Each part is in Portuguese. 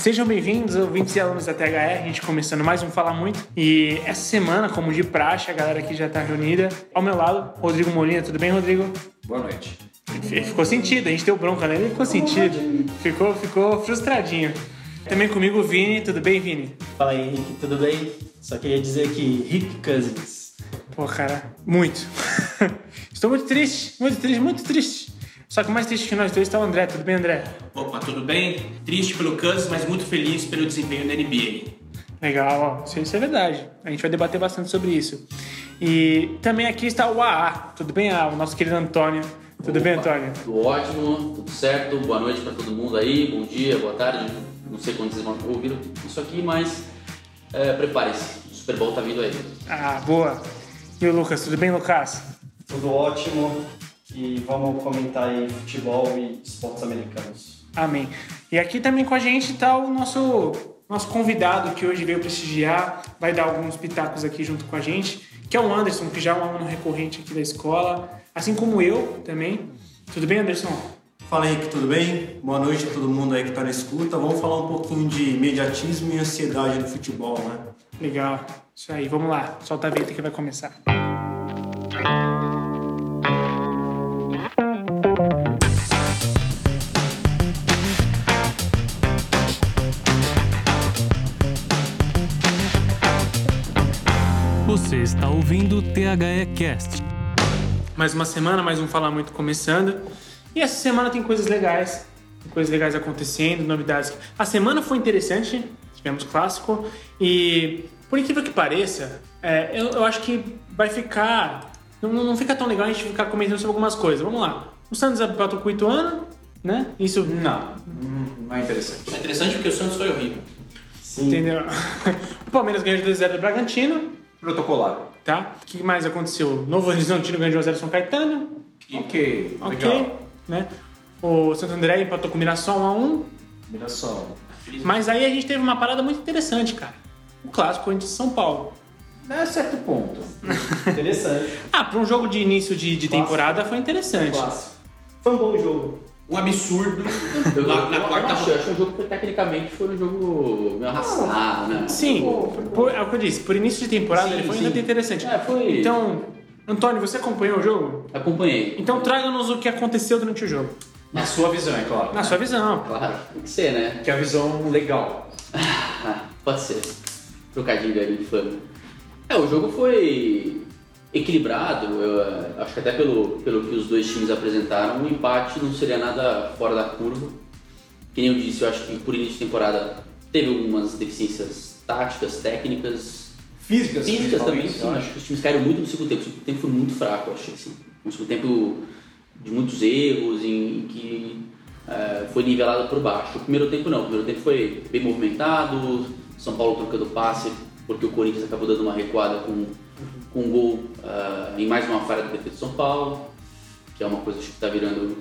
Sejam bem-vindos, ouvintes e alunos da THR, a gente começando mais um Falar Muito. E essa semana, como de praxe, a galera aqui já está reunida. Ao meu lado, Rodrigo Molina, tudo bem, Rodrigo? Boa noite. Ficou sentido, a gente deu bronca nele, ficou sentido. Ficou, ficou frustradinho. Também comigo o Vini, tudo bem, Vini? Fala aí, Henrique, tudo bem? Só queria dizer que Rick Cousins. Pô, cara, muito. Estou muito triste, muito triste, muito triste. Só que o mais triste que nós dois está o André. Tudo bem, André? Opa, tudo bem? Triste pelo Cousins, mas muito feliz pelo desempenho da NBA. Legal, ó. Isso é verdade. A gente vai debater bastante sobre isso. E também aqui está o AA. Tudo bem, AA? O nosso querido Antônio. Tudo Opa, bem, Antônio? Tudo ótimo, tudo certo. Boa noite para todo mundo aí. Bom dia, boa tarde. Não sei quando vocês vão ouvir isso aqui, mas é, prepare-se. O Super Bowl tá vindo aí. Ah, boa. E o Lucas, tudo bem, Lucas? Tudo ótimo e vamos comentar aí futebol e esportes americanos. Amém. E aqui também com a gente está o nosso, nosso convidado que hoje veio prestigiar, vai dar alguns pitacos aqui junto com a gente, que é o Anderson, que já é um aluno recorrente aqui da escola, assim como eu também. Tudo bem, Anderson? Fala Henrique, tudo bem? Boa noite a todo mundo aí que tá na escuta. Vamos falar um pouquinho de imediatismo e ansiedade no futebol, né? Legal. Isso aí, vamos lá. Solta a vinheta que vai começar. Você está ouvindo o THE Cast. Mais uma semana, mais um Falar Muito começando. E essa semana tem coisas legais, tem coisas legais acontecendo, novidades. A semana foi interessante, tivemos clássico e, por incrível que pareça, é, eu, eu acho que vai ficar. Não, não fica tão legal a gente ficar comentando sobre algumas coisas. Vamos lá. O Santos empatou com o Ituano, né? Isso. Não, não é interessante. É interessante porque o Santos foi horrível. Sim. Entendeu? o Palmeiras ganhou de 2x0 do Bragantino, Protocolado. tá? O que mais aconteceu? Novo Horizontino ganhou de 1x0 do São Caetano. Ok, Ok, né? O Santo André empatou com o Mirassol 1x1. Mirassol. Mas aí a gente teve uma parada muito interessante, cara. O clássico antes de São Paulo. É certo ponto. Interessante. Ah, para um jogo de início de, de temporada foi interessante. Clássico. Foi um bom jogo. Um absurdo Eu, na, na eu quarta acho, eu acho que o jogo foi, tecnicamente foi um jogo meio arrastado, né? Sim, por, é o que eu disse, por início de temporada Sim, ele foi sim. ainda interessante. É, foi. Então, Antônio, você acompanhou o jogo? Acompanhei. Então traga-nos o que aconteceu durante o jogo. Na sua visão, é claro. Na sua visão. Claro, tem que ser, né? Que é a visão legal. Ah, pode ser. Trocadilho ali, infame. É, o jogo foi equilibrado. Eu eh, acho que até pelo, pelo que os dois times apresentaram, o empate não seria nada fora da curva. Que nem eu disse, eu acho que por início de temporada teve algumas deficiências táticas, técnicas, Físicas, físicas também. sim. acho que os times caíram muito no segundo tempo. O segundo tempo foi muito fraco, eu achei assim. Um segundo tempo de muitos erros, em, em que eh, foi nivelado por baixo. O primeiro tempo não, o primeiro tempo foi bem movimentado, São Paulo trocando passe, porque o Corinthians acabou dando uma recuada com, com um gol ah, em mais uma falha da defesa de São Paulo, que é uma coisa que está virando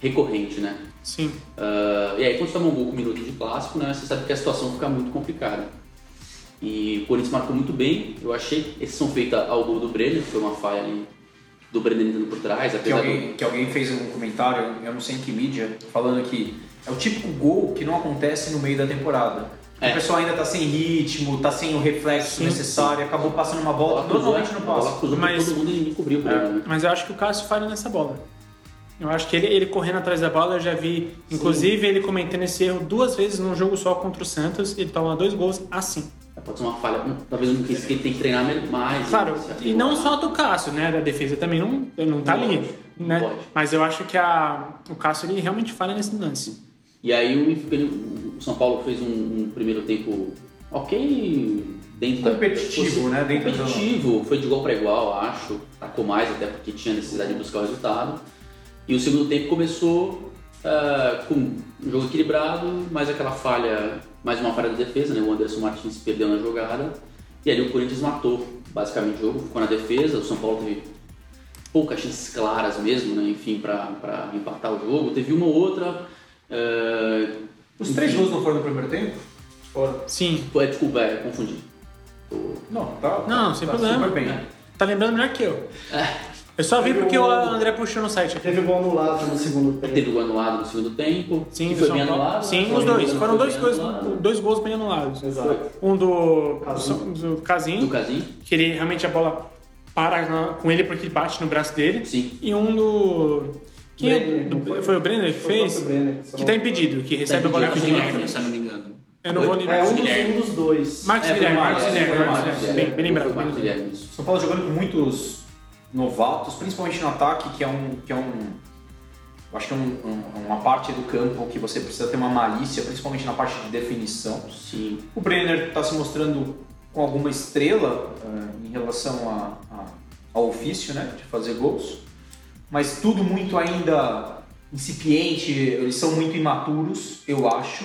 recorrente, né? Sim. Ah, e aí quando você toma um gol com um minuto de clássico, né, você sabe que a situação fica muito complicada. E o Corinthians marcou muito bem, eu achei, exceção feita ao gol do Brenner, que foi uma falha ali do Brenner entrando por trás, que alguém, que alguém fez um comentário, eu não sei em que mídia, falando que é o típico gol que não acontece no meio da temporada. É. O pessoal ainda tá sem ritmo, tá sem o reflexo Sim, necessário, acabou passando uma bola cruzou, normalmente não bola passa. Mas- todo mundo e ninguém cobriu Brenner. né? Mas eu acho que o Cássio falha nessa bola. Eu acho que ele, ele correndo atrás da bola, eu já vi, inclusive, ele cometendo esse erro duas vezes num jogo só contra o Santos. Ele toma dois gols assim. Pode ser uma falha, talvez um que ele tem que treinar mais. Claro, né, se e não só do Cássio, né? Da defesa também não, não tá Não ali. pode, Né? pode. Mas eu acho que a, o Cássio ele realmente falha nesse lance. E aí o, o São Paulo fez um, um primeiro tempo ok dentro da- Competitivo, né, dentro do- competitivo, foi de igual para igual, acho. Tacou mais até porque tinha necessidade de buscar o resultado. E o segundo tempo começou ah, com um jogo equilibrado, mais aquela falha, mais uma falha da defesa, né? O Anderson Martins perdeu na jogada. E ali o Corinthians matou basicamente o jogo, ficou na defesa, o São Paulo teve poucas chances claras mesmo, né? Enfim, para empatar o jogo. Teve uma ou outra. ah, Os três gols não foram no primeiro tempo? Foram. Sim. Pô, é, Desculpa, é, confundi. Não, tá. Não, tá- sem tá problema. Super bem. Tá lembrando melhor que eu. Eu só vi Teve porque o- André puxou no site aqui. Teve gol anulado no segundo tempo. Teve o anulado no segundo tempo. Sim, que do foi São bem Paulo. anulado. Sim, né? os dois. Foram dois, gols, dois gols bem anulados. Exato. Um do, Casim. do, do Casim, Do Casim? que ele realmente a bola para na- com ele porque ele bate no braço dele. Sim. E um do. Quem é? Brenner, Do- foi? foi o Brenner que Foi o fez? Brenner, Que tá impedido, que recebe a bola impedido. com o Guilherme, Guilherme. se eu não me engano. Eu não vou É lembrar. um dos, Guilherme. um dos dois. Marcos É, Guilherme, Marcos Guilherme. Bem, bem lembrado. São Paulo jogando com muitos novatos, principalmente no ataque, que é um. Que é um eu acho que é um- um- uma parte do campo que você precisa ter uma malícia, principalmente na parte de definição. Sim. O Brenner está se mostrando com alguma estrela eh, em relação a- a- ao ofício né, de fazer gols, mas tudo muito ainda incipiente, eles são muito imaturos, eu acho.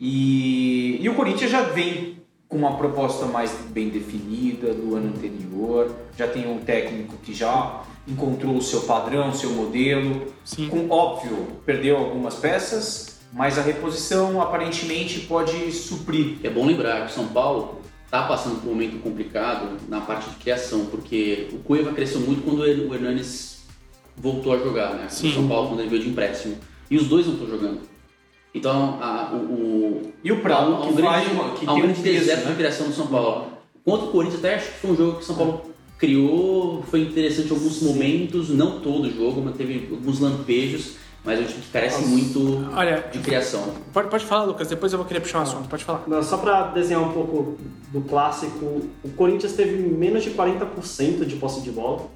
E, e o Corinthians já vem com uma proposta mais bem definida do ano anterior, já tem um técnico que já encontrou o seu padrão, o seu modelo. Sim. Com, óbvio, perdeu algumas peças, mas a reposição aparentemente pode suprir. É bom lembrar que o São Paulo está passando por um momento complicado na parte de criação, porque o Cueva cresceu muito quando o Hernanes voltou a jogar, né? Sim. O São Paulo quando ele veio de empréstimo. E os dois não estão jogando. Então, a- o, o, E o Prado, há um, que grande, uma- que há um grande peso, deserto né? de criação do São Paulo. Contra o Corinthians, até acho que foi um jogo que o São Paulo criou, foi interessante em alguns momentos, não todo o jogo, mas teve alguns lampejos, mas é um time que carece muito Olha, de criação. pode, pode falar, Lucas, depois eu vou querer puxar um assunto. Pode falar. Não, Só para desenhar um pouco do clássico, o Corinthians teve menos de 40% de posse de bola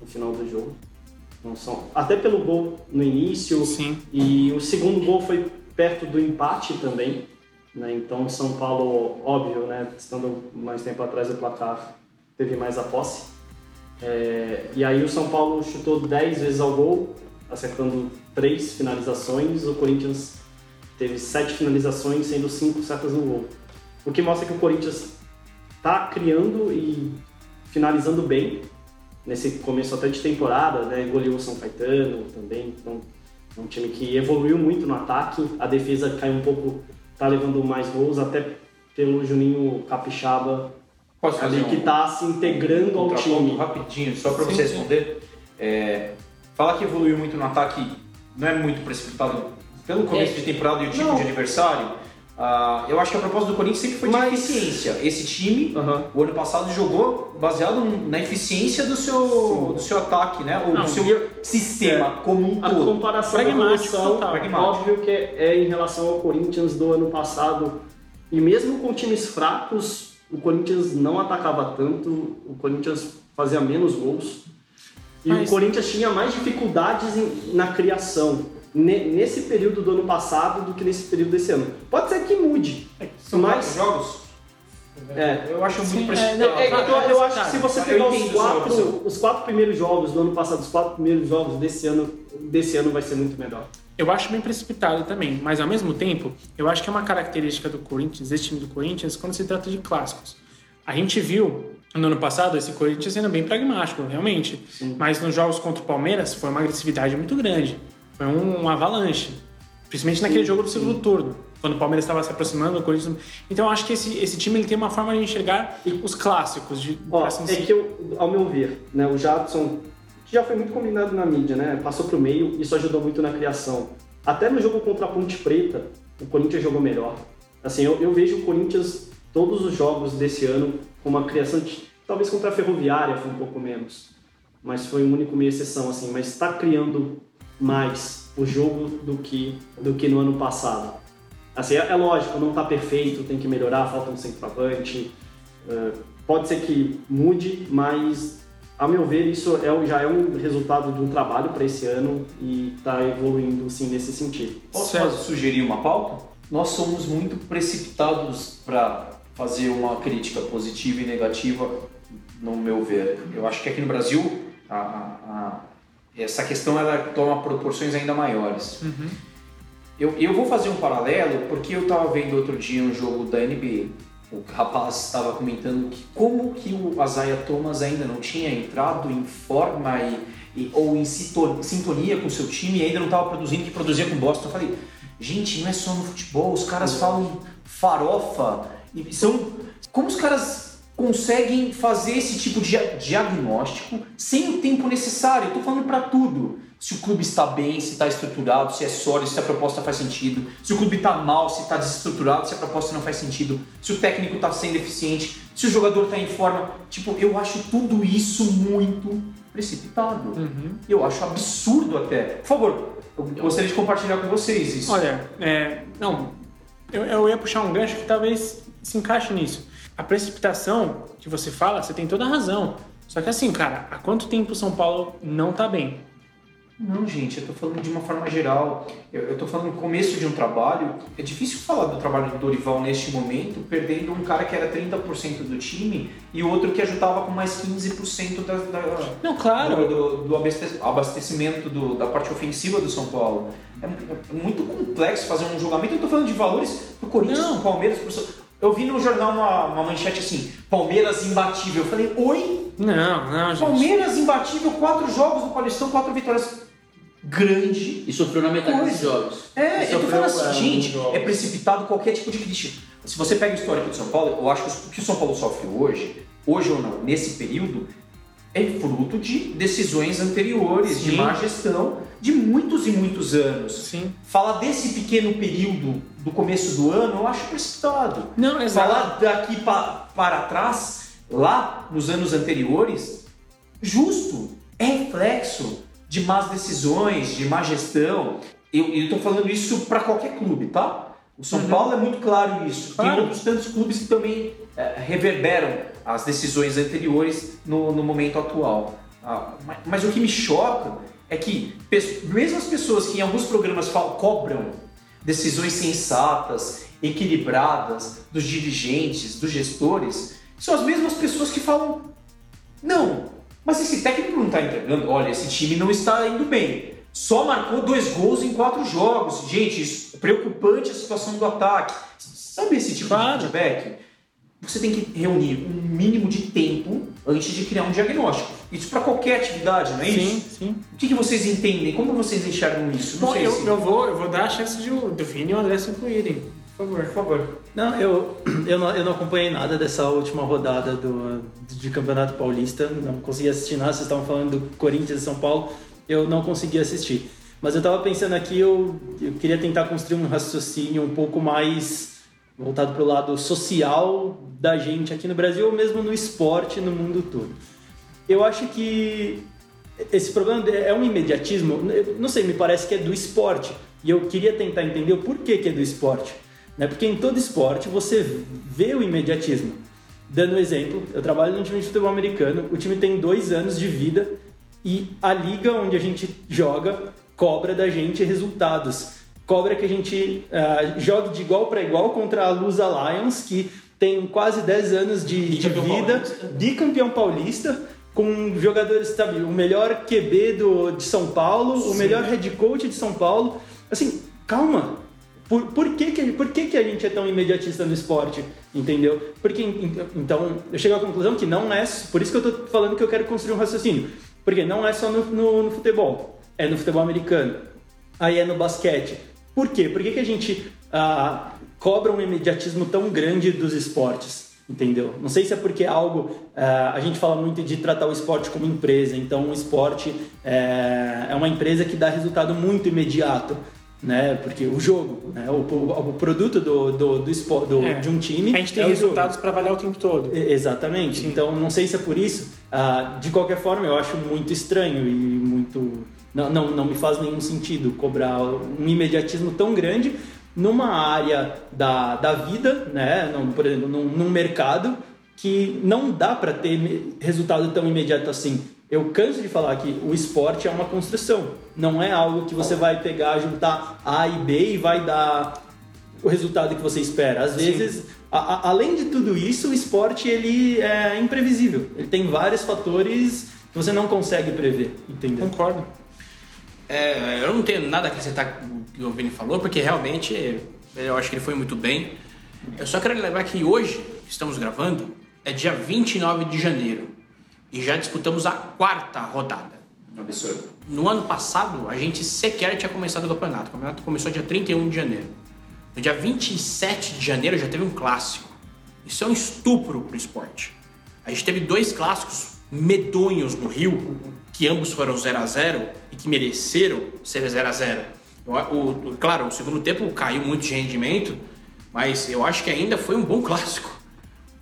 no final do jogo. Não são, até pelo gol no início. Sim. E o segundo gol foi perto do empate também. Né? Então, São Paulo, óbvio, né? estando mais tempo atrás do placar, teve mais a posse. É, e aí o São Paulo chutou 10 vezes ao gol, acertando 3 finalizações. O Corinthians teve 7 finalizações, sendo 5 certas no gol. O que mostra que o Corinthians está criando e finalizando bem nesse começo até de temporada, né? Goleou o São Caetano também, então é um time que evoluiu muito no ataque, a defesa caiu um pouco, tá levando mais gols, até pelo Juninho Capixaba Posso ali um, que tá se integrando ao contraponto time. rapidinho, só para você responder? É, falar que evoluiu muito no ataque não é muito precipitado pelo começo É. de temporada e o tipo Não. de adversário. Ah, eu acho que a proposta do Corinthians sempre foi de Mas- eficiência. Esse time, o ano passado, jogou baseado na eficiência do seu, do seu ataque, né? Ou Não, do seu e- sistema como um A todo. comparação da Pragmático evolução, total. Pragmático. óbvio que é em relação ao Corinthians do ano passado. E mesmo com times fracos, o Corinthians não atacava tanto, o Corinthians fazia menos gols. E Mas- o Corinthians tinha mais dificuldades em- na criação nesse período do ano passado do que nesse período desse ano. Pode ser que mude, São mas quatro jogos? É. Eu acho Sim, muito é, precipitado. É, é que eu, eu acho que se você pegar os quatro, os quatro primeiros jogos do ano passado, os quatro primeiros jogos desse ano, desse ano vai ser muito melhor. Eu acho bem precipitado também, mas ao mesmo tempo, eu acho que é uma característica do Corinthians, desse time do Corinthians, quando se trata de clássicos. A gente viu no ano passado esse Corinthians sendo bem pragmático, realmente. Mas nos jogos contra o Palmeiras foi uma agressividade muito grande. Foi um, um avalanche. Principalmente naquele jogo do segundo turno. Quando o Palmeiras estava se aproximando, o Corinthians. Então eu acho que esse, esse time ele tem uma forma de enxergar os clássicos. De, Ó, assim, é que eu, ao meu ver, né, o Jadson, que já foi muito combinado na mídia, né, passou pro meio, isso ajudou muito na criação. Até no jogo contra a Ponte Preta, o Corinthians jogou melhor. Assim, eu, eu vejo o Corinthians, todos os jogos desse ano, com uma criação, de, talvez contra a Ferroviária foi um pouco menos, mas foi um único meio exceção, assim, mas está criando mais o jogo do que, do que no ano passado. Assim, é, é lógico, não está perfeito, tem que melhorar, falta um centroavante, é, pode ser que mude, mas a meu ver isso é, já é um resultado de um trabalho para esse ano e está evoluindo sim nesse sentido. Posso sugerir uma pauta? Nós somos muito precipitados para fazer uma crítica positiva e negativa, no meu ver. Eu acho que aqui no Brasil a- essa questão ela toma proporções ainda maiores. Eu, eu vou fazer um paralelo porque eu estava vendo outro dia um jogo da NBA. O rapaz estava comentando que como que o Isaiah Thomas ainda não tinha entrado em forma e, e- ou em sintonia com o seu time e ainda não estava produzindo o que produzia com o Boston. Eu falei, gente, não é só no futebol, os caras falam farofa e são... Como os caras conseguem fazer esse tipo de diagnóstico sem o tempo necessário. Tô falando para tudo. Se o clube está bem, se está estruturado, se é sólido, se a proposta faz sentido. Se o clube está mal, se está desestruturado, se a proposta não faz sentido. Se o técnico está sendo eficiente, se o jogador está em forma. Tipo, eu acho tudo isso muito precipitado. Uhum. Eu acho absurdo até. Por favor, eu gostaria de compartilhar com vocês isso. Olha, é, não, eu, eu ia puxar um gancho que talvez se encaixe nisso. A precipitação que você fala, você tem toda a razão. Só que assim, cara, há quanto tempo o São Paulo não tá bem? Não, gente, eu tô falando de uma forma geral. Eu, eu tô falando no começo de um trabalho. É difícil falar do trabalho do Dorival neste momento, perdendo um cara que era 30% do time e outro que ajudava com mais 15% da, da, Não, claro. do, do, do abastec- abastecimento do- da parte ofensiva do São Paulo. É, é muito complexo fazer um julgamento. Eu tô falando de valores do Corinthians, Não. do Palmeiras. pro- Eu vi no jornal uma, uma manchete assim: Palmeiras imbatível. Eu falei, oi? Não, não, gente. Palmeiras imbatível, quatro jogos no Paulistão, quatro vitórias. Grande. E sofreu na metade Coisa. dos jogos. É, eu tô falando assim, é, gente, é precipitado qualquer tipo de crítica. Se você pega o histórico do São Paulo, eu acho que o que o São Paulo sofre hoje, hoje ou não, nesse período, é fruto de decisões anteriores, de Sim. má gestão, de muitos e muitos anos. Sim. Falar desse pequeno período do começo do ano, eu acho precipitado. Não, exato. Falar daqui pa- para trás, lá nos anos anteriores, justo, é reflexo de más decisões, de má gestão. Eu estou falando isso para qualquer clube, tá? O São Uhum. Paulo é muito claro isso. Tem Claro. outros tantos clubes que também eh, reverberam as decisões anteriores no, no momento atual. Ah, mas, mas o que me choca é que mesmo as pessoas que em alguns programas falam, cobram decisões sensatas, equilibradas dos dirigentes, dos gestores, são as mesmas pessoas que falam: não, mas esse técnico não está entregando. Olha, esse time não está indo bem. Só marcou dois gols em quatro jogos. Gente, isso é preocupante a situação do ataque. Sabe esse tipo Claro. de feedback? Você tem que reunir um mínimo de tempo antes de criar um diagnóstico. Isso para qualquer atividade, não é Sim, isso? sim. O que, que vocês entendem? Como vocês enxergam isso? Não Bom, sei eu, se... eu, vou, eu vou dar a chance de, o- do Vini e o André se incluírem. Por favor. Por favor. Não, eu, eu, não, eu não acompanhei nada dessa última rodada do, de Campeonato Paulista, não consegui assistir nada, vocês estavam falando do Corinthians e São Paulo, eu não consegui assistir. Mas eu estava pensando aqui, eu, eu queria tentar construir um raciocínio um pouco mais voltado para o lado social da gente aqui no Brasil, ou mesmo no esporte no mundo todo. Eu acho que esse problema é um imediatismo, não sei, me parece que é do esporte. E eu queria tentar entender o porquê que é do esporte. Né? Porque em todo esporte você vê o imediatismo. Dando um exemplo, eu trabalho num time de futebol americano, o time tem dois anos de vida e a liga onde a gente joga cobra da gente resultados. Cobra que a gente ah, jogue de igual para igual contra a Lusa Lions, que tem quase 10 anos de, de vida, paulista. bicampeão paulista, com jogadores, sabe, o melhor QB do, de São Paulo, o melhor head coach de São Paulo. Assim, calma. Por, por, que, que, por que, que a gente é tão imediatista no esporte? Entendeu? Porque, en- então, eu chego à conclusão que não é. Por isso que eu tô falando que eu quero construir um raciocínio. Porque não é só no, no- no futebol, é no futebol americano, aí é no basquete. Por quê? Por que, que a gente ah, cobra um imediatismo tão grande dos esportes? Entendeu? Não sei se é porque é algo. ah, a gente fala muito de tratar o esporte como empresa, então o esporte é, é uma empresa que dá resultado muito imediato. Né? Porque o jogo, né? o, o- o produto do, do, do, espo- do- É. de um time. A gente tem é resultados para avaliar o tempo todo. E- Exatamente. Então, não sei se é por isso. Ah, de qualquer forma, eu acho muito estranho e muito. Não, não, não me faz nenhum sentido cobrar um imediatismo tão grande numa área da, da vida, né? Por exemplo, num, num mercado que não dá para ter resultado tão imediato assim. Eu canso de falar que o esporte é uma construção, não é algo que você vai pegar, juntar A e B e vai dar o resultado que você espera. Às vezes, a- a- além de tudo isso, o esporte ele é imprevisível. Ele tem vários fatores que você não consegue prever, entendeu? Concordo. É, eu não tenho nada a acrescentar que o Vini falou, porque realmente eu acho que ele foi muito bem. Eu só quero lembrar que hoje, que estamos gravando, é dia 29 de janeiro e já disputamos a quarta rodada. Absurdo. No ano passado, a gente sequer tinha começado o campeonato. O campeonato começou dia 31 de janeiro. No dia 27 de janeiro já teve um clássico. Isso é um estupro pro esporte. A gente teve dois clássicos medonhos no Rio, que ambos foram 0 a 0 e que mereceram ser 0 a 0 o, o- Claro, o segundo tempo caiu muito de rendimento, mas eu acho que ainda foi um bom clássico.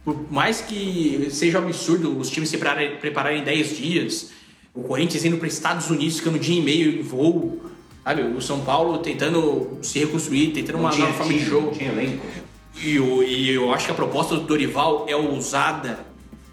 Por mais que seja um absurdo os times se prepararem, prepararem em 10 dias, o Corinthians indo para Estados Unidos ficando um dia e meio em voo, sabe? O São Paulo tentando se reconstruir, tentando uma nova forma de jogo. Tinha elenco. E, e eu acho que a proposta do Dorival é ousada.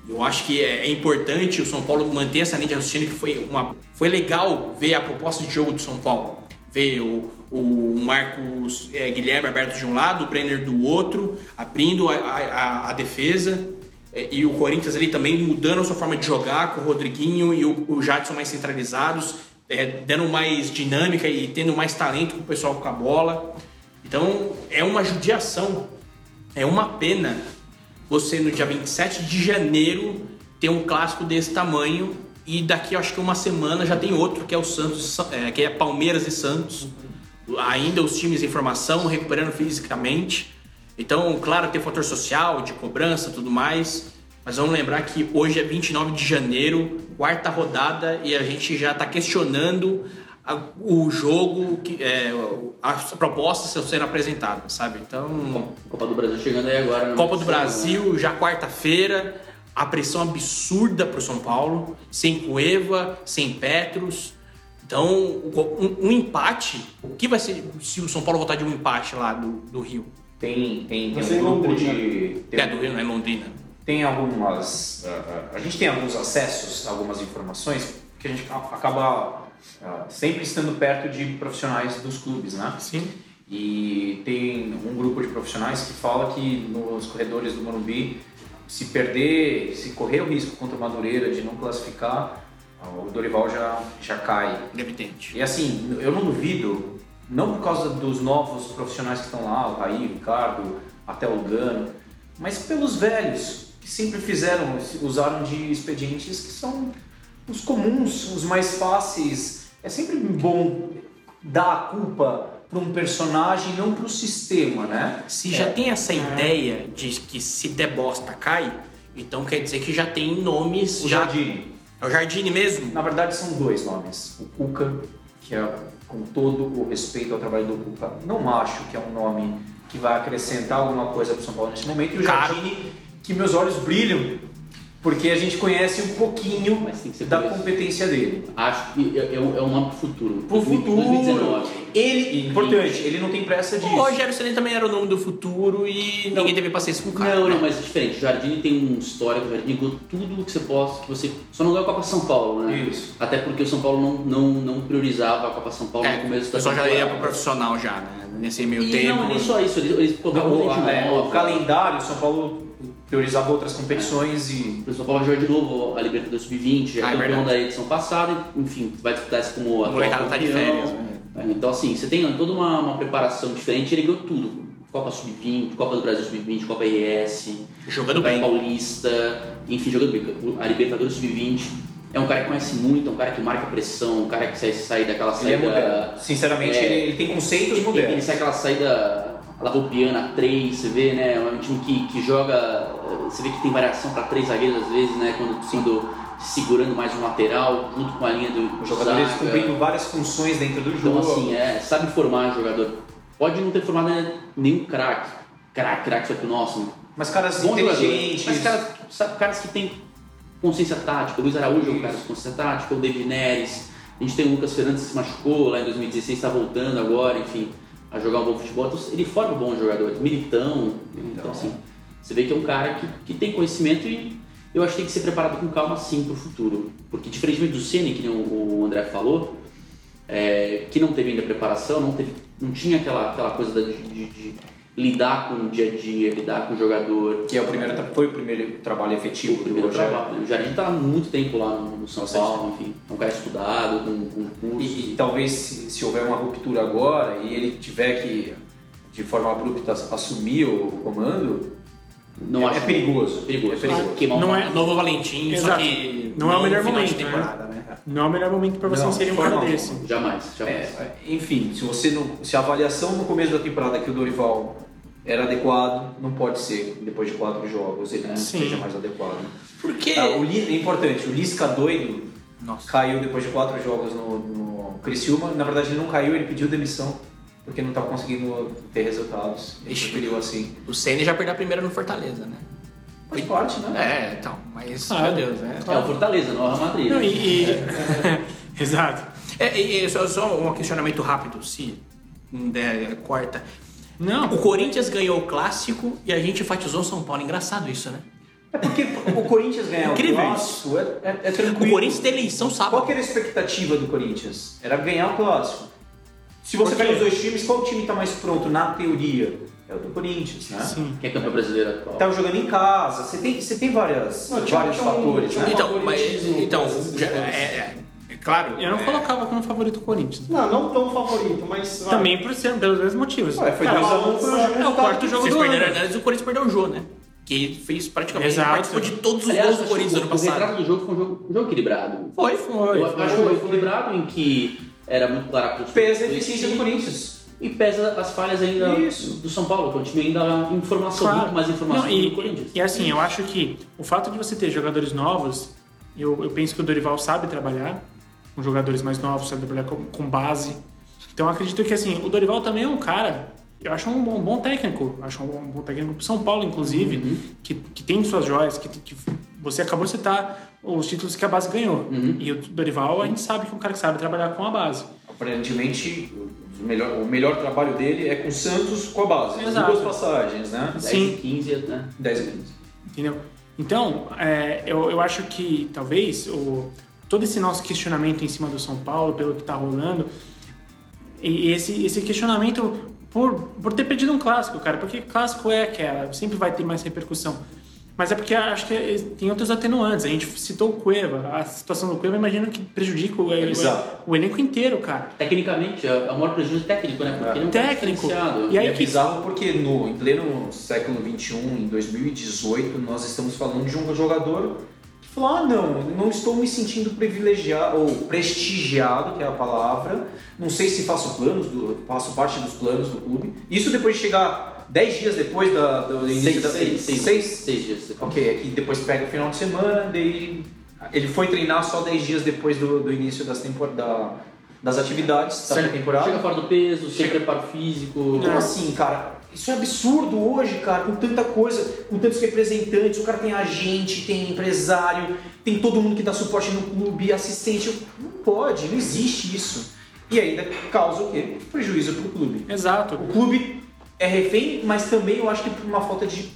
Eu acho que é, é importante o São Paulo manter essa linha de raciocínio que foi uma foi legal ver a proposta de jogo do São Paulo. Ver o, o Marcos é, Guilherme aberto de um lado, o Brenner do outro, abrindo a, a- a defesa. É, E o Corinthians ali também mudando a sua forma de jogar com o Rodriguinho e o, o Jadson mais centralizados, é, dando mais dinâmica e tendo mais talento com o pessoal com a bola. Então é uma judiação, é uma pena você no dia 27 de janeiro ter um clássico desse tamanho e daqui acho que uma semana já tem outro que é o Santos, Sa- é, que é Palmeiras e Santos. Ainda os times em formação, recuperando fisicamente. Então, claro, tem fator social, de cobrança, tudo mais. Mas vamos lembrar que hoje é 29 de janeiro, quarta rodada, e a gente já está questionando o jogo, que, é, as propostas estão sendo apresentadas, sabe? Então, Copa do Brasil chegando aí agora. né? Copa do Brasil, já quarta-feira, a pressão absurda para o São Paulo, sem Cueva, sem Petros. Então, um, um empate, o que vai ser se o São Paulo voltar de um empate lá do, do Rio? Tem, tem, tem em um grupo Londrina. de. Tem, É, do Rio, não é Londrina. tem algumas. a gente tem alguns acessos, algumas informações, que a gente acaba sempre estando perto de profissionais dos clubes, né? Sim. E tem um grupo de profissionais que fala que nos corredores do Morumbi, se perder, se correr o risco contra o Madureira de não classificar, ah, o Dorival já, já cai. Evidente. E assim, eu não duvido, não por causa dos novos profissionais que estão lá, o Raí, o Ricardo, até o Gano, mas pelos velhos, que sempre fizeram, usaram de expedientes que são os comuns, os mais fáceis. É sempre bom dar a culpa para um personagem, não para o sistema, né? Se já tem essa ideia de que se der bosta cai, então quer dizer que já tem nomes. O já... Jardine. É o Jardine mesmo? Na verdade, são dois nomes. O Cuca, que é com todo o respeito ao trabalho do Cuca, não acho que é um nome que vai acrescentar alguma coisa para o São Paulo nesse momento. E o. Jardine, que meus olhos brilham, porque a gente conhece um pouquinho da curioso. competência dele. Acho que é, é um, é nome pro futuro. Pro futuro, 2019. ele, importante, ele não tem pressa disso. O Rogério Ceni também era o nome do futuro e ninguém teve paciência com o cara. Não, né? não, mas é diferente. O Jardine tem um histórico, o Jardine ganhou tudo que você possa, que você. Só não ganhou a Copa São Paulo, né? Isso. Até porque o São Paulo não, não, não priorizava a Copa São Paulo É, no começo da pessoal já ia pro profissional já, né? Nesse meio E tempo. não, nem só isso, eles, eles colocavam O, é, o calendário, o São Paulo priorizava outras competições e O Paulo joga de novo a Libertadores Sub-20, já Ah, é é campeão verdade. da edição passada, enfim, vai disputar essa como A molecada tá de férias, né? Então, assim, você tem toda uma, uma preparação diferente, ele ganhou tudo. Copa Sub-20, Copa do Brasil Sub-20, Copa RS, Jogando bem. Paulista, enfim, jogando bem. A Libertadores Sub-20. É um cara que conhece muito, é um cara que marca pressão, um cara que sai, sai daquela ele é saída. moderno. Sinceramente, É. ele, ele tem conceitos Ele, ele modernos. sai aquela saída lavopiana 3, você vê, né? É um time que, que joga. eh, Você vê que tem variação para três zagueiros às vezes, né? Quando sendo segurando mais um lateral, junto com a linha do Os jogadores zaga. cumprindo várias funções dentro do Então, jogo. assim, é, sabe formar jogador. Pode não ter formado né, nenhum craque. Craque, craque, só que o nosso. mas caras Bom jogador. inteligentes. Mas caras, sabe, caras que têm consciência tática. O Luiz Araújo é um cara de consciência tática, o David Neres. A gente tem o Lucas Fernandes que se machucou lá em 2016, está voltando agora, enfim, a jogar um bom futebol. Então, ele forma bons jogadores. Militão. Então, assim, você vê que é um cara que, que tem conhecimento e eu acho que tem que ser preparado com calma sim para o futuro. Porque, diferentemente do Ceni que nem o André falou, é, que não teve ainda preparação, não, teve, não tinha aquela, aquela coisa da- de, de- de lidar com o dia a dia, lidar com o jogador. Que é o primeiro, foi o primeiro trabalho efetivo O primeiro do trabalho. O Jardim está há muito tempo lá no, no São Paulo, enfim. É um cara estudado, com, com cursos. E, e talvez se, se houver uma ruptura agora e ele tiver que, de forma abrupta, assumir o comando, não é, acho é perigoso. perigoso. É perigoso. Queimar Não é novo Valentim, só Exato. que Não é o melhor de momento, né? né? Não é o melhor momento pra você Não, inserir um cara forma desse. Jamais, jamais. É, enfim, se você não, se a avaliação no começo da temporada que o Dorival era adequado, não pode ser depois de quatro jogos ele não Sim. seja mais adequado. Porque. Tá, o Li- é importante, o Lisca doido Nossa. caiu depois de quatro jogos no, no Criciúma. Na verdade, ele não caiu, ele pediu demissão porque não estava conseguindo ter resultados. Ele preferiu assim. O Ceni já perdeu a primeira no Fortaleza, né? Faz parte, né? É, então, mas. Ah, meu Deus, né? É o Fortaleza, não é o Real Madrid. Não, e, e- Exato. É, e- e só, só um questionamento rápido, se não der, corta. Não, O Corinthians ganhou o clássico e a gente enfatizou o São Paulo. Engraçado isso, né? É porque o Corinthians ganhar Incrível o clássico é, é, é tranquilo. O Corinthians tem eleição Qual sábado. que era a expectativa do Corinthians? Era ganhar o clássico. Se você pega os dois times, qual time está mais pronto na teoria? É o do Corinthians, né? sim. Que é campeão brasileiro atual. Tava jogando em casa, você tem, você tem várias, Não, vários um- fatores, tinha né? um- Então, mas, então já- é, é claro. Eu não é, colocava como favorito o Corinthians. Não, não tão favorito, mas. vai. Também por ser, pelos mesmos motivos. Ué, foi Cara, 2x1 balança- foi um jogo É o quarto jogo Vocês do perderam, ano. aliás, o Corinthians perdeu o jogo, né? Que ele fez praticamente. Exato. Ele participou de todos os Aliás, gols do Corinthians ano o passado. retrato do jogo foi um jogo, um jogo equilibrado. Foi, Foi, eu acho que foi equilibrado em que era muito claro a postura Pesa a do eficiência time do Corinthians. E pesa as falhas ainda Isso. do São Paulo, que é um time ainda informação, Claro. muito mais informação Não, do e, Corinthians. e assim, eu acho que o fato de você ter jogadores novos, eu, eu penso que o Dorival sabe trabalhar com jogadores mais novos, sabe trabalhar com, com base. Então eu acredito que assim, o Dorival também é um cara, eu acho um bom, bom técnico, acho um bom, bom técnico pro São Paulo, inclusive, Uhum. que, que tem suas joias, que, que você acabou de citar os títulos que a base ganhou. Uhum. E o Dorival, a gente sabe que é um cara que sabe trabalhar com a base. Aparentemente, o melhor, o melhor trabalho dele é com o Santos com a base. As Exato. duas passagens, né? 10 Sim. e 15, né? 10 e 15. Entendeu? Então, é, eu, eu acho que talvez o, todo esse nosso questionamento em cima do São Paulo, pelo que está rolando, e esse, esse questionamento por, por ter perdido um clássico, cara, porque clássico é aquela, sempre vai ter mais repercussão. Mas é porque acho que tem outros atenuantes. A gente citou o Cueva. A situação do Cueva, imagino que prejudica o, o, bizarro. o elenco inteiro, cara. Tecnicamente, é o maior prejuízo técnico, né? Porque ele é cara Técnico. E E aí é que- bizarro porque no, em pleno século XXI, em 2018, nós estamos falando de um jogador que falou: ah, não, não estou me sentindo privilegiado ou prestigiado, que é a palavra. Não sei se faço planos, do, faço parte dos planos do clube. Isso depois de chegar 10 dias depois da, do início Seis, da seis, seis, seis, seis dias. Ok, aqui depois pega o final de semana, daí ele foi treinar só 10 dias depois do, do início das, tempor, da, das atividades da Chega temporada. fora do peso, sem preparo físico. Como assim, cara? Isso é absurdo hoje, cara, com tanta coisa, com tantos representantes, o cara tem agente, tem empresário, tem todo mundo que dá suporte no clube, assistente. Não pode, não existe isso. E ainda causa o quê? Prejuízo pro clube. Exato. O clube é refém, mas também eu acho que por uma falta de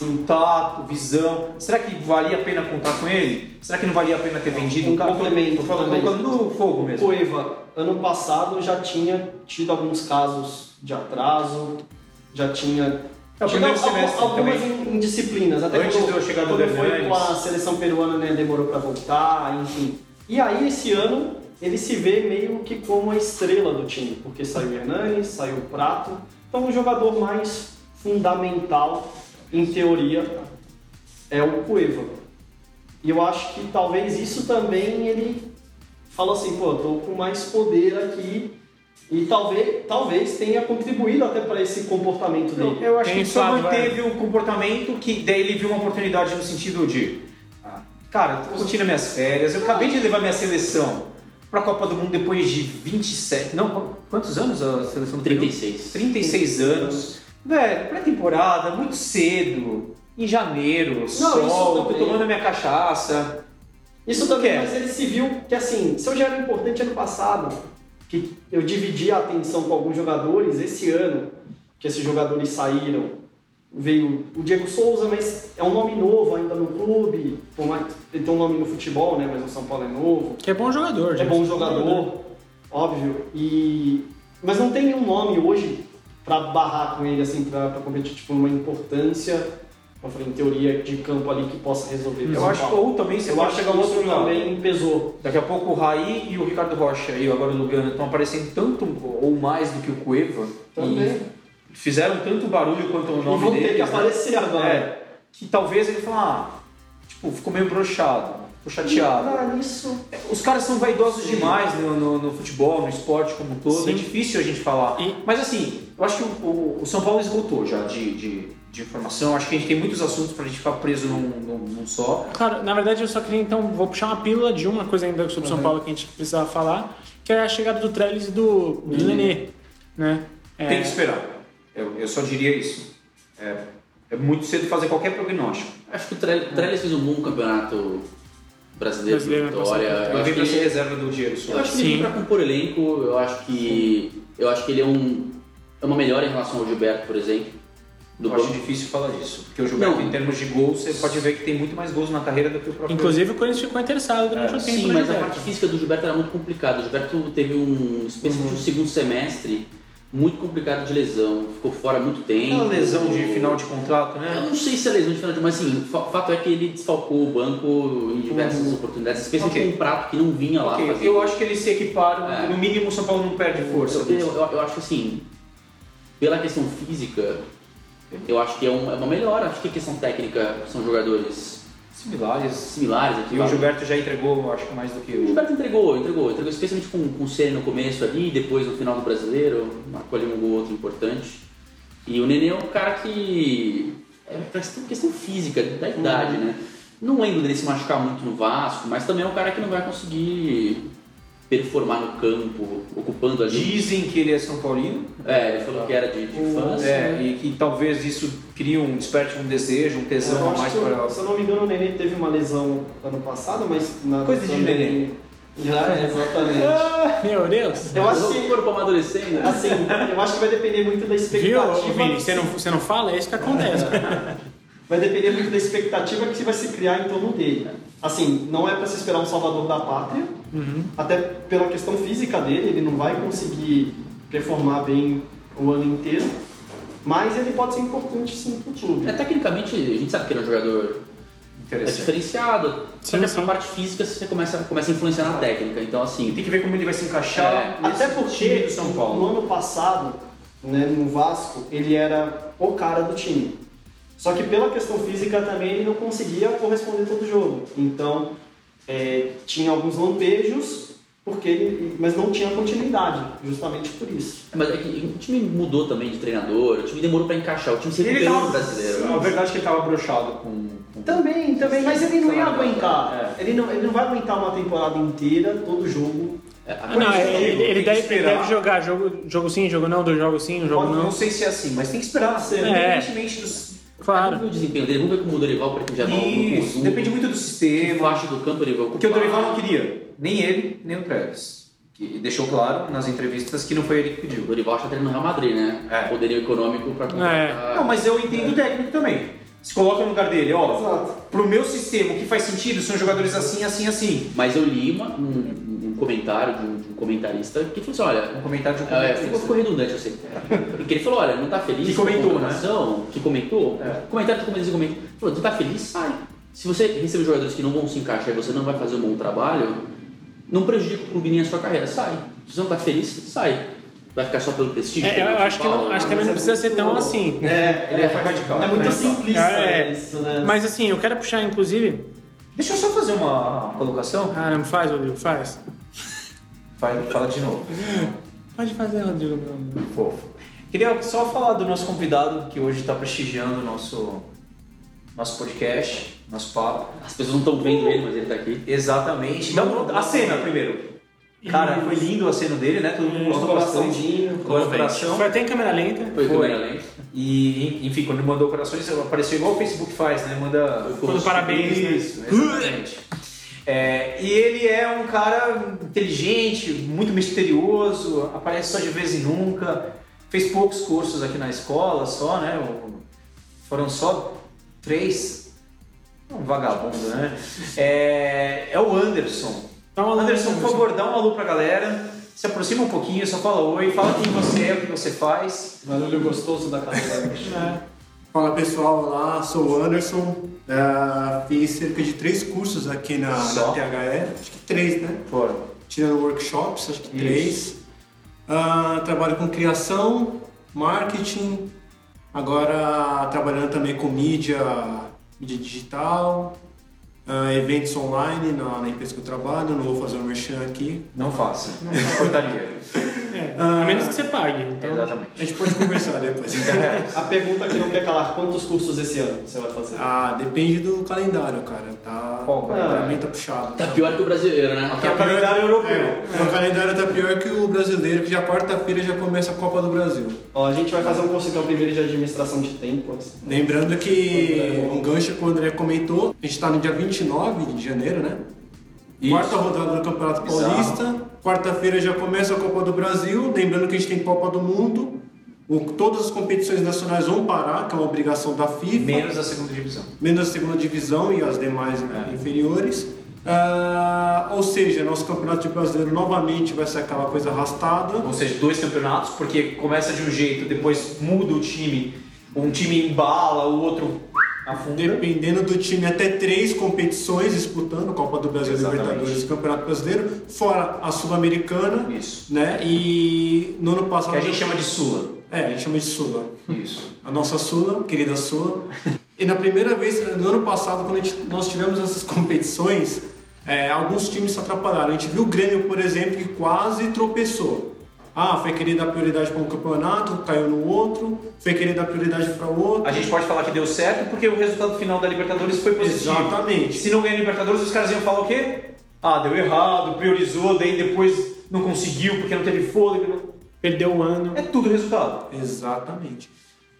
um tato, visão. Será que valia a pena contar com ele? Será que não valia a pena ter vendido Um o cara? complemento Tô falando, tô falando do fogo mesmo. Cueva, ano passado já tinha tido alguns casos de atraso, já tinha. É algumas também. indisciplinas. Até Antes quando, de eu chegar quando foi com a seleção peruana, né, demorou para voltar, enfim. E aí, esse ano, ele se vê meio que como a estrela do time, porque saiu o Hernanes, saiu o Prato. Então, o jogador mais fundamental, em teoria, é o Cueva. E eu acho que talvez isso também ele fala assim, pô, tô com mais poder aqui e talvez, talvez tenha contribuído até para esse comportamento dele. Eu acho Tem que só manteve o comportamento que daí ele viu uma oportunidade no sentido de ah, cara, tô curtindo minhas férias, eu acabei de levar minha seleção pra Copa do Mundo depois de 27, não, qu- quantos anos a seleção do Peru? 36. 36 anos. Velho, pré-temporada, muito cedo, em janeiro, isso sol, tô tomando minha cachaça. Isso Isso também, que é. mas ele se viu que assim, se eu já era importante ano passado, que eu dividi a atenção com alguns jogadores, esse ano, que esses jogadores saíram, veio o Diego Souza, mas é um nome novo ainda no clube, ele tem um nome no futebol, né, mas o São Paulo é novo. Que é bom jogador, É gente. bom jogador, óbvio. E mas não tem nenhum nome hoje pra barrar com ele assim, pra, pra competir tipo uma importância, eu falei, em teoria de campo ali que possa resolver. Eu São acho, Paulo. ou também você eu acho que isso outro também pesou. Daqui a pouco o Raí e o Ricardo Rocha e agora o Lugano estão aparecendo tanto ou mais do que o Cueva. Também. E fizeram tanto barulho quanto o E nome vão ter deles. que né? aparecer agora. É, que talvez ele fale, ah, tipo, ficou meio broxado. tô chateado. Ah, isso. Os caras são vaidosos demais no, no, no futebol, no esporte como um todo. Sim. É difícil a gente falar. E- Mas assim, eu acho que o, o- o São Paulo esgotou já de, de, de informação. Acho que a gente tem muitos assuntos pra gente ficar preso num, num, num só. Cara, na verdade eu só queria então, vou puxar uma pílula de uma coisa ainda sobre São Paulo que a gente precisava falar, que é a chegada do Trellis e do, do Nenê, né? É, Tem que esperar. Eu, eu só diria isso. É, é muito cedo fazer qualquer prognóstico. Acho que o Tre- o Trellis fez um bom campeonato brasileiro, Brasileiro, de Vitória. Eu Ele acho vem que pra ser reserva do Diego eu Souza. acho que ele pra compor elenco. Eu acho que eu acho que ele é um é uma melhora em relação ao Gilberto, por exemplo. Do Eu acho banco. difícil falar disso. Porque o Gilberto, Não. em termos de gols, você pode ver que tem muito mais gols na carreira do que o próprio. Inclusive o Corinthians ficou interessado durante É, um tempo Sim, no mas a parte física do Gilberto era muito complicada. O Gilberto teve um, especialmente um segundo semestre muito complicado de lesão, ficou fora muito tempo. Uma lesão de final de contrato, Eu né? não sei se é lesão de final de mas assim, o fa- fato é que ele desfalcou o banco em diversas oportunidades, especialmente Ok. com um prato que não vinha lá Ok, fazer. eu acho que eles se equiparam. É. No mínimo, o São Paulo não perde força. Eu, eu, eu- eu acho que assim, pela questão física, eu acho que é, um- é uma melhora. Acho que a questão técnica são jogadores Similares. similares aqui. E o Gilberto já entregou, acho que mais do que O o. Gilberto entregou, entregou, entregou especialmente com, com o Ceni no começo ali, depois no final do brasileiro, marcou ali um gol outro importante. E o Nenê é um cara que. É questão, questão física, da idade, né? Não lembro dele se machucar muito no Vasco, mas também é um cara que não vai conseguir performar no campo, ocupando ali. Dizem que ele é São Paulino. É, ele falou que era de, de fãs. É, e que talvez isso crie um, desperte um desejo, um tesão a mais para. se eu não me engano, o Nenê teve uma lesão ano passado, mas na Coisa de nenê. Já, exatamente. Meu Deus! Eu acho o que, corpo amadurecendo. né? assim, eu acho que vai depender muito da Viu, expectativa. Vini? Você não, você não fala? É isso que acontece. Vai depender muito da expectativa que vai se criar em torno dele. Assim, não é para se esperar um salvador da pátria, até pela questão física dele, ele não vai conseguir performar bem o ano inteiro, mas ele pode ser importante sim para o clube. É, tecnicamente, a gente sabe que ele é um jogador é diferenciado. Só Sim, que sim. a parte física você começa, começa a influenciar na técnica. Então, assim, Tem que ver como ele vai se encaixar É, Até time porque do São no Paulo. ano passado, né, no Vasco, ele era o cara do time. Só que pela questão física também ele não conseguia corresponder todo jogo. Então é, tinha alguns lampejos, porque ele, mas não tinha continuidade, justamente por isso. mas é que o time mudou também de treinador, o time demorou pra encaixar, o time se Ele tava, brasileiro. a verdade é que ele estava broxado com, com- Também, também, mas ele não ia aguentar. Ele não, ele não vai aguentar uma temporada inteira, todo jogo. É, Ah, não, ele, ele deve, ele deve jogar jogo, jogo sim, jogo não, do jogo sim, jogo Pode- não. não sei se é assim, mas tem que esperar. É. Independentemente dos. Claro. Vamos ver o desempenho dele, vamos ver como o Dorival, já não Isso, depende muito do que sistema. faixa do campo ele vai Porque o. Dorival não queria, nem ele, nem o Travis. Que deixou claro nas entrevistas que não foi ele que O pediu. Dorival está treinando no Real Madrid, né? É. Poderio econômico pra contratar. Não, mas eu entendo o técnico também. Se coloca no lugar dele, ó. Exato. Pro meu sistema, o que faz sentido são jogadores assim, assim, assim. Mas eu li uma- um, um comentário de de um comentarista que falou assim, olha, Um comentário de um É, comentarista. ficou, ficou redundante, eu sei. Porque ele falou, olha, não tá feliz Que com a comentou, né? contratação, que comentou, É. comentário do comentarista comentou, falou, não tá feliz, sai. Se você receber jogadores que não vão se encaixar e você não vai fazer um bom trabalho, não prejudica o clube nem a sua carreira, sai. Se você não tá feliz, sai. Vai ficar só pelo prestígio? É, eu acho que, não, acho que também não precisa ser tão assim. É, Ele é radical. é muito né? simplista É. isso, né? Mas assim, eu quero puxar, inclusive. Deixa eu só fazer uma colocação. Caramba, faz, Rodrigo, faz. Vai, fala de novo. Pode fazer, Rodrigo. meu amor. Fofo. Queria só falar do nosso convidado que hoje está prestigiando o nosso, nosso podcast, nosso papo. As pessoas não estão vendo ele, mas ele tá aqui. Exatamente. Então, a cena primeiro. Cara, foi lindo a cena dele, né? Todo mundo gostou bastante. coração. Foi até em câmera lenta. Foi, Foi. câmera lenta. E, enfim, quando mandou corações, apareceu igual o Facebook faz, né? Manda. Quando parabéns, né? Isso, exatamente. É, e ele é um cara inteligente, muito misterioso, aparece só de vez em nunca. Fez poucos cursos aqui na escola, só, né? Foram só três. Um vagabundo, né? É, é o Anderson. Alô, Anderson, por favor, dá um alô pra galera. Se aproxima um pouquinho, só fala oi, fala quem você é, o que você faz. Barulho gostoso da cadeira. Fala pessoal, olá, sou o Anderson. Ah, fiz cerca de três cursos aqui na, na THE, acho que três, né? Fora. Tirando workshops, acho que três. Ah, trabalho com criação, marketing, agora trabalhando também com mídia, mídia digital. ah, eventos online na, na empresa que eu trabalho, não vou fazer um merchan aqui. Não faça. Não cortaria. É, a menos que você pague. Então, Exatamente. A gente pode conversar depois. A pergunta que não quer calar, quantos cursos esse ano você vai fazer? Ah, depende do calendário, cara. Tá, calendário? calendário tá puxado. Tá pior que o brasileiro, né? É o calendário europeu. É, o calendário tá pior que o brasileiro, que já quarta-feira já começa a Copa do Brasil. Ó, a gente vai fazer um curso então primeiro de administração de tempo. assim. Lembrando que um gancho que o André comentou, a gente está no dia 29 de janeiro, né? Isso. Quarta rodada do Campeonato Bizarro. Paulista. Quarta-feira já começa a Copa do Brasil. Lembrando que a gente tem Copa do Mundo. O- todas as competições nacionais vão parar, que é uma obrigação da FIFA. Menos a segunda divisão. menos a segunda divisão e as demais É. inferiores. Ah, ou seja, nosso campeonato de brasileiro novamente vai ser aquela coisa arrastada. Ou seja, dois campeonatos, porque começa de um jeito, depois muda o time. Um time embala, o outro. Dependendo do time, até três competições disputando Copa do Brasil, Exatamente. Libertadores e Campeonato Brasileiro, fora a Sul-Americana, Isso. né? E no ano passado. Que a gente chama de Sula. É, a gente chama de Sula. Isso. A nossa Sula, querida Sula. e na primeira vez, no ano passado, quando gente- nós tivemos essas competições, é, alguns times se atrapalharam. A gente viu o Grêmio, por exemplo, que quase tropeçou. Ah, foi querer dar prioridade para um campeonato, caiu no outro, foi querer dar prioridade para outro. A gente pode falar que deu certo porque o resultado final da Libertadores foi positivo. Exatamente. Se não ganhar a Libertadores, os caras iam falar o quê? Ah, deu errado, priorizou, daí depois não conseguiu porque não teve fôlego. perdeu o ano. É tudo resultado. Exatamente.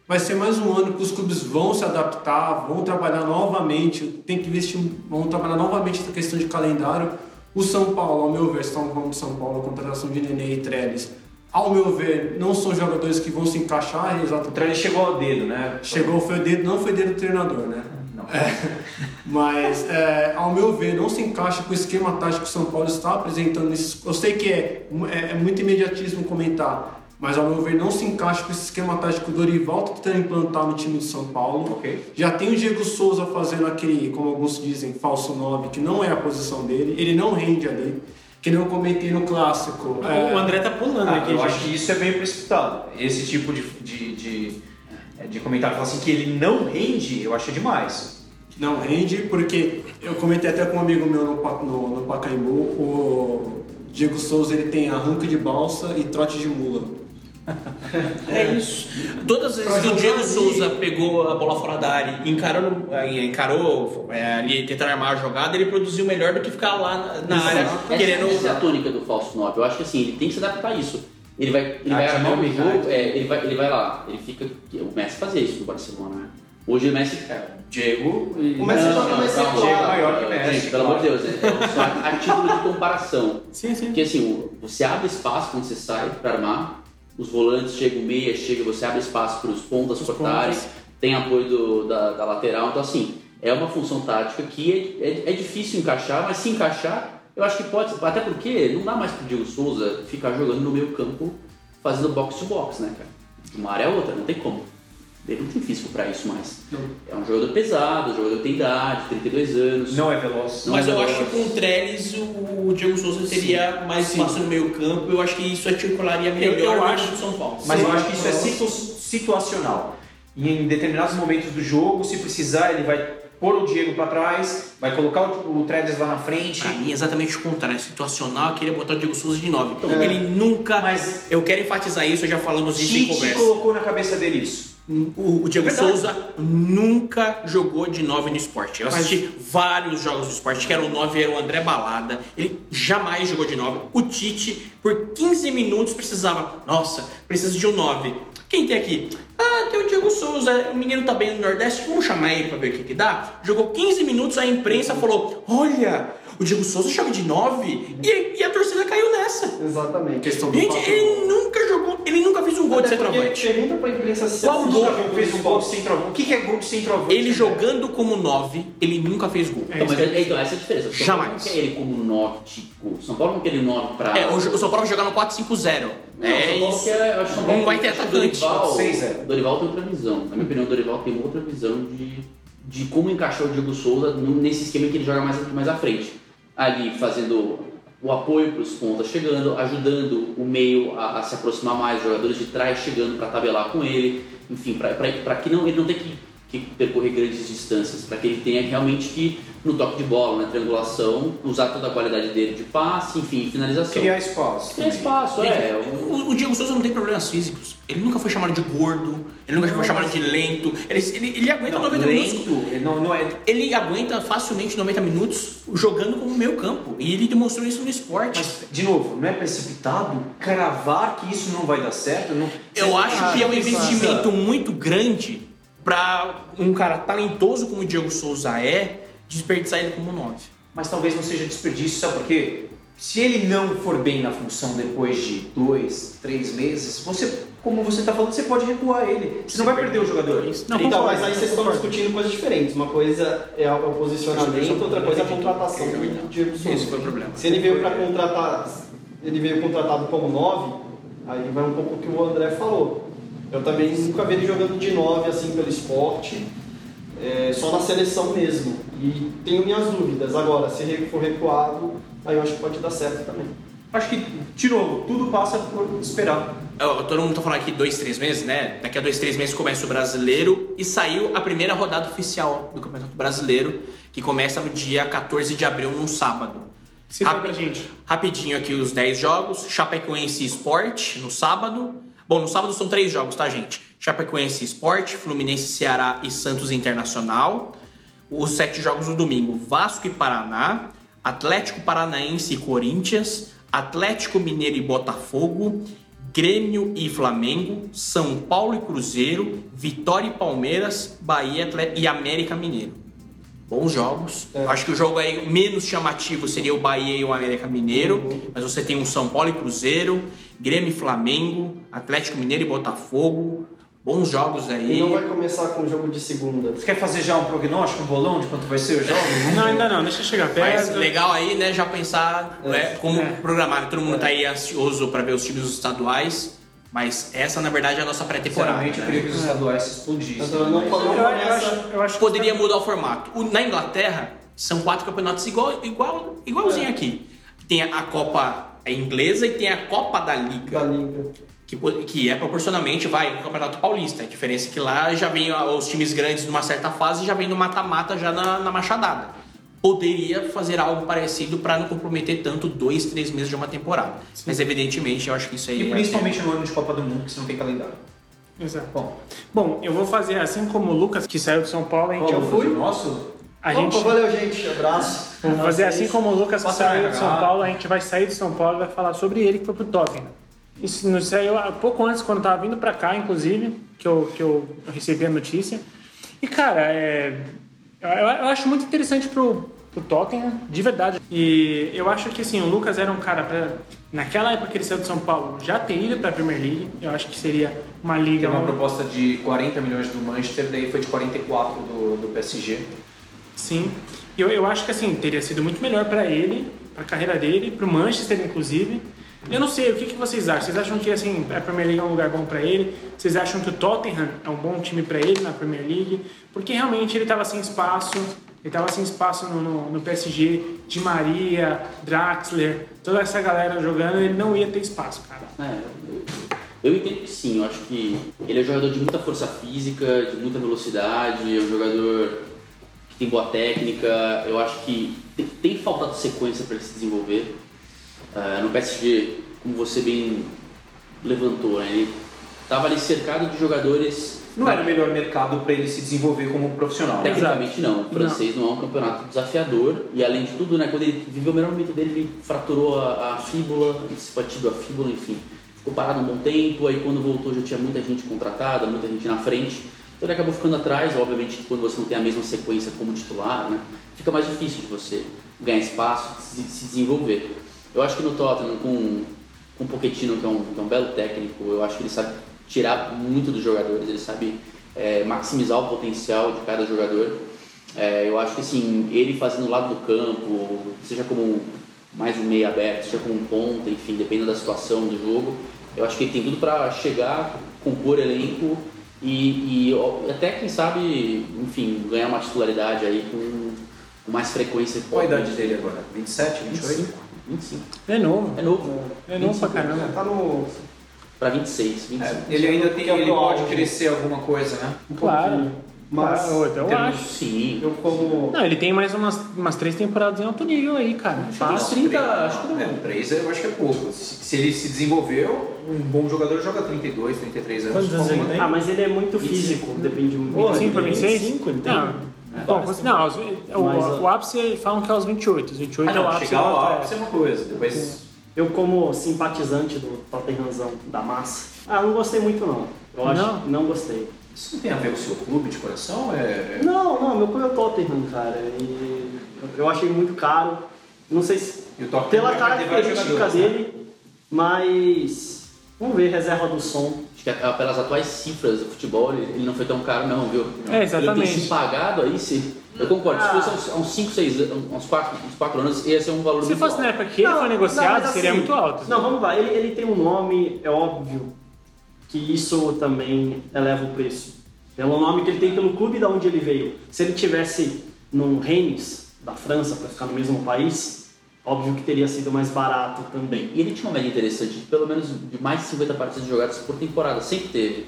Vai ser mais um ano que os clubes vão se adaptar, vão trabalhar novamente, tem que investir, vão trabalhar novamente essa questão de calendário. O São Paulo, ao meu ver, falando de São Paulo, a contratação de Nenê e Trellis, ao meu ver, não são jogadores que vão se encaixar O exatamente. treino chegou ao dedo, né? Chegou, foi o dedo, não foi o dedo do treinador, né? Não. Mas, é, ao meu ver, não se encaixa com o esquema tático que o São Paulo está apresentando. Eu sei que é, é, é muito imediatismo comentar, mas ao meu ver, não se encaixa com esse esquema tático que o Dorival está tentando implantar no time de São Paulo. Ok. Já tem o Diego Souza fazendo aquele, como alguns dizem, falso 9, que não é a posição dele, ele não rende ali. Que nem eu comentei no clássico. é, O André tá pulando Ah, aqui, eu gente. acho que isso é bem precipitado. Esse tipo de, de, de, de comentário falar assim que ele não rende, eu acho demais. Não rende, porque eu comentei até com um amigo meu no, no, no Pacaembu, o Diego Souza ele tem arranque de balsa e trote de mula. É isso. Todas as vezes que o Diego Souza pegou a bola fora da área e encarou, eh, encarou é, ali tentando armar a jogada, ele produziu melhor do que ficar lá na, na área Essa, querendo. essa é a tônica do falso 9. Eu acho que assim, ele tem que se adaptar a isso. Ele vai, ele A vai armar um dinâmica, jogo, é, ele, vai, ele vai lá, ele fica. O Messi fazia isso no Barcelona, né? Hoje o Messi. É, Diego e O Messi não, mais calma, recuado. Diego maior que o Gente, Messi. pelo amor de Deus, é, é só a, a título de comparação. Sim, sim. Porque assim, o- você abre espaço quando você sai para armar, os volantes chegam, o meia chega, você abre espaço para os pontas Os cortarem, tem apoio do- da, da lateral, então assim, é uma função tática que é, é- é difícil encaixar, mas se encaixar, eu acho que pode, até porque não dá mais pro Diego Souza ficar jogando no meio campo fazendo box to box, né, cara? Uma área é outra, não tem como. Ele não tem físico para isso mais. É um jogador pesado, um jogador tem idade, 32 anos. Não é veloz. Não Mas é eu veloz. acho que com o Trellis o Diego Souza teria mais espaço no meio campo. Eu acho que isso articularia melhor Eu- eu acho- do São Paulo. Mas eu Sim. acho que isso é situ- situacional. E em determinados momentos do jogo, se precisar, ele vai pôr o Diego para trás, vai colocar o, o Tredes lá na frente. Pra mim é exatamente o contrário. É situacional, eu queria botar o Diego Souza de 9. Ele nunca. Mas- eu quero enfatizar isso, eu já falamos isso em conversa. colocou na cabeça dele isso. O, o Diego Verdade. Souza nunca jogou de 9 no esporte. Eu assisti vários jogos do esporte, que era o 9 era o André Balada. Ele jamais jogou de 9. O Tite, por 15 minutos, precisava. Nossa, precisa de um 9. Quem tem aqui? Ah, tem o Diego Souza, o menino tá bem no Nordeste, vamos chamar ele pra ver o que, que dá. Jogou 15 minutos, a imprensa falou: Olha, o Diego Souza joga de 9 e, e a torcida caiu nessa. Exatamente. Questão do Gente, ele nunca jogou, ele nunca fez um gol de Até porque centroavante. Pergunta pra imprensa se Qual assiste gol fez um gol de centroavante. O que que é gol de centroavante? Ele jogando como 9, ele nunca fez gol. Então, mas é- então, essa é a diferença. O São Paulo Jamais. não quer ele como 9 tipo. O São Paulo não quer ele 9 pra. É, o, o São Paulo vai jogar no 4-5-0. Não, é Paulo isso. eu acho São Paulo Não vai ter atacante. Dorival, 6-0. o Dorival tem outra visão. Na minha opinião, o Dorival tem outra visão de, de como encaixar o Diego Souza nesse esquema que ele joga mais, mais à frente. Ali fazendo o apoio para os pontas chegando, ajudando o meio a, a se aproximar mais, os jogadores de trás chegando para tabelar com ele, enfim, para que não, ele não tenha que que percorrer grandes distâncias, para que ele tenha realmente que, no toque de bola, na triangulação, usar toda a qualidade dele de passe, enfim, finalização. Criar espaço. Criar espaço, é. O- O, o Diego Souza não tem problemas físicos. Ele nunca foi chamado de gordo, ele nunca foi chamado de lento. Ele, ele, ele aguenta 90 minutos. Lento, ele não, não é. Ele aguenta facilmente 90 minutos jogando como meio campo. E ele demonstrou isso no esporte. Mas, de novo, não é precipitado cravar que isso não vai dar certo? Não, Eu acho que é um investimento muito grande para um cara talentoso como o Diego Souza é, desperdiçar ele como 9. Mas talvez não seja desperdício, sabe por quê? Se ele não for bem na função depois de dois, três meses, você, como você está falando, você pode recuar ele. Você não vai perder o jogador. Não, então, concordo, mas aí vocês estão discutindo coisas diferentes. Uma coisa é o posicionamento, outra coisa é a contratação do Diego Souza. Esse foi o problema. Se ele veio para contratar, ele veio contratado como 9, aí vai um pouco o que o André falou. Eu também nunca vi ele jogando de 9 assim pelo esporte, é, só na seleção mesmo. E tenho minhas dúvidas. Agora, se ele for recuado, aí eu acho que pode dar certo também. Acho que, de novo, tudo passa por esperar. Ó, Todo mundo tá falando aqui dois, três meses, né? Daqui a dois, três meses começa o brasileiro e saiu a primeira rodada oficial do Campeonato Brasileiro, que começa no dia 14 de abril, num sábado. Cita Rapi- pra gente. Rapidinho aqui os 10 jogos. Chapecoense Sport no sábado. Bom, no sábado são três jogos, tá, gente? Chapecoense Sport, Fluminense Ceará e Santos Internacional. Os sete jogos no domingo: Vasco e Paraná, Atlético Paranaense e Corinthians, Atlético Mineiro e Botafogo, Grêmio e Flamengo, São Paulo e Cruzeiro, Vitória e Palmeiras, Bahia e América Mineiro. Bons jogos. Acho que o jogo aí menos chamativo seria o Bahia e o América Mineiro, mas você tem um São Paulo e Cruzeiro, Grêmio e Flamengo, Atlético Mineiro e Botafogo. Bons jogos aí. E não vai começar com o jogo de segunda. Você quer fazer já um prognóstico, um bolão de quanto vai ser o jogo? Não, ainda não, deixa eu chegar Mas perto. legal aí, né, já pensar né, como programar. Todo mundo tá aí ansioso para ver os times dos estaduais, mas essa na verdade é a nossa pré-temporada. Eu né? queria que os estaduais se explodissem. Então, não, não Eu, eu acho, eu acho que Poderia mudar o formato. O- na Inglaterra, são quatro campeonatos igual, igual, igualzinho aqui. Tem a Copa inglesa e tem a Copa da Liga. da liga. que, que é proporcionalmente vai no Campeonato Paulista. A diferença é que lá já vem os times grandes numa certa fase e já vem no mata-mata já na, na machadada. Poderia fazer algo parecido para não comprometer tanto dois, três meses de uma temporada. Mas evidentemente eu acho que isso aí E é- principalmente no ano de Copa do Mundo, que você não tem calendário. Exato. Bom, Bom, eu vou fazer assim como o Lucas, que saiu de São Paulo, a gente, Eu fui? Nosso? A Opa, gente valeu, gente. Abraço. Vou fazer assim como o Lucas que saiu de São. Paulo, a gente vai sair de São Paulo e vai falar sobre ele que foi pro Tottenham. Isso nos saiu há pouco antes, quando eu tava vindo pra cá, inclusive, que eu, que eu recebi a notícia. E, cara, é, eu, eu acho muito interessante pro, pro Tottenham, de verdade. E eu acho que, assim, o Lucas era um cara pra, naquela época que ele saiu de São Paulo, já ter ido pra Premier League. Eu acho que seria uma liga... Teve uma proposta de 40 milhões do Manchester, daí foi de 44 do, do PSG. Sim. Eu, eu acho que assim, teria sido muito melhor pra ele, pra carreira dele, pro Manchester, inclusive. Eu não sei, o que, que vocês acham? Vocês acham que assim, a Premier League é um lugar bom pra ele? Vocês acham que o Tottenham é um bom time pra ele na Premier League? Porque realmente ele tava sem espaço, ele tava sem espaço no, no, no PSG, Di Maria, Draxler, toda essa galera jogando, ele não ia ter espaço, cara. É, eu- entendo que sim, eu acho que ele é um jogador de muita força física, de muita velocidade, é um jogador tem boa técnica, eu acho que tem, tem faltado sequência para ele se desenvolver. Ah, no PSG, como você bem levantou, né, ele estava ali cercado de jogadores. Não era o melhor mercado para ele se desenvolver como profissional. Tecnicamente não, o francês não. é um campeonato desafiador e além de tudo, né, quando ele viveu o melhor momento dele, ele fraturou a, a fíbula, se batido a fíbula, enfim. Ficou parado um bom tempo, aí quando voltou já tinha muita gente contratada, muita gente na frente. Então ele acabou ficando atrás, obviamente quando você não tem a mesma sequência como titular, né, fica mais difícil de você ganhar espaço, se, se desenvolver. Eu acho que no Tottenham, com, com o Pochettino, que é, um, que é um belo técnico, eu acho que ele sabe tirar muito dos jogadores, ele sabe é, maximizar o potencial de cada jogador. É, eu acho que assim, ele fazendo o lado do campo, seja como mais um meio aberto, seja como um ponta, enfim, dependendo da situação do jogo, eu acho que ele tem tudo para chegar, compor elenco e, e até, quem sabe, enfim, ganhar uma titularidade aí com, mais frequência. Qual a idade dele agora? 27, 28? 25. 25. É novo. É novo. É novo pra caramba. Tá no... Para 26, 25. É, ele ainda tem, é ele pode crescer alguma coisa, né? Claro. Mas eu Temos- acho. Sim. eu como. Não, ele tem mais umas, umas três temporadas em alto nível aí, cara. Uns Fácil. 30, acho que não. 3 eu acho que é pouco. Se, se ele se desenvolveu, um bom jogador joga 32, 33 anos. Quantos anos Como- ele tem? Ah, mas ele é muito físico, depende muito. 25 para 26? 25 ele tem. Não. Bom, você- não, os- o, Mas, o ápice falam que é aos 28. Os 28 Ah, é o não, ápice. chegar ao ápice é uma coisa. Depois. Eu como simpatizante do Tottenhamzão da massa. Ah, não gostei muito não. Eu acho Não? não gostei. Isso não tem a ver com o seu clube de coração? É... Não, não, meu clube é o Tottenham, cara. E eu achei muito caro. Não sei se o pela característica né? dele, mas vamos ver reserva do som. Acho que é, pelas atuais cifras do futebol, ele, ele não foi tão caro, não, viu? É, exatamente. Ele tem se pagado aí, se. Eu concordo, se Ah. fosse há uns 5, 6 anos, uns 4, uns 4 anos, ia ser um valor Se muito fosse alto. na época que ele Não, foi negociado, não, seria assim, muito alto. Não, vamos lá. Ele, ele tem um nome, é óbvio que isso também eleva o preço. Pelo nome que ele tem pelo clube da onde ele veio. Se ele tivesse num Rennes da França para ficar no mesmo país, óbvio que teria sido mais barato também. E ele tinha uma média interessante, de pelo menos de mais de 50 partidas jogadas por temporada, sempre teve.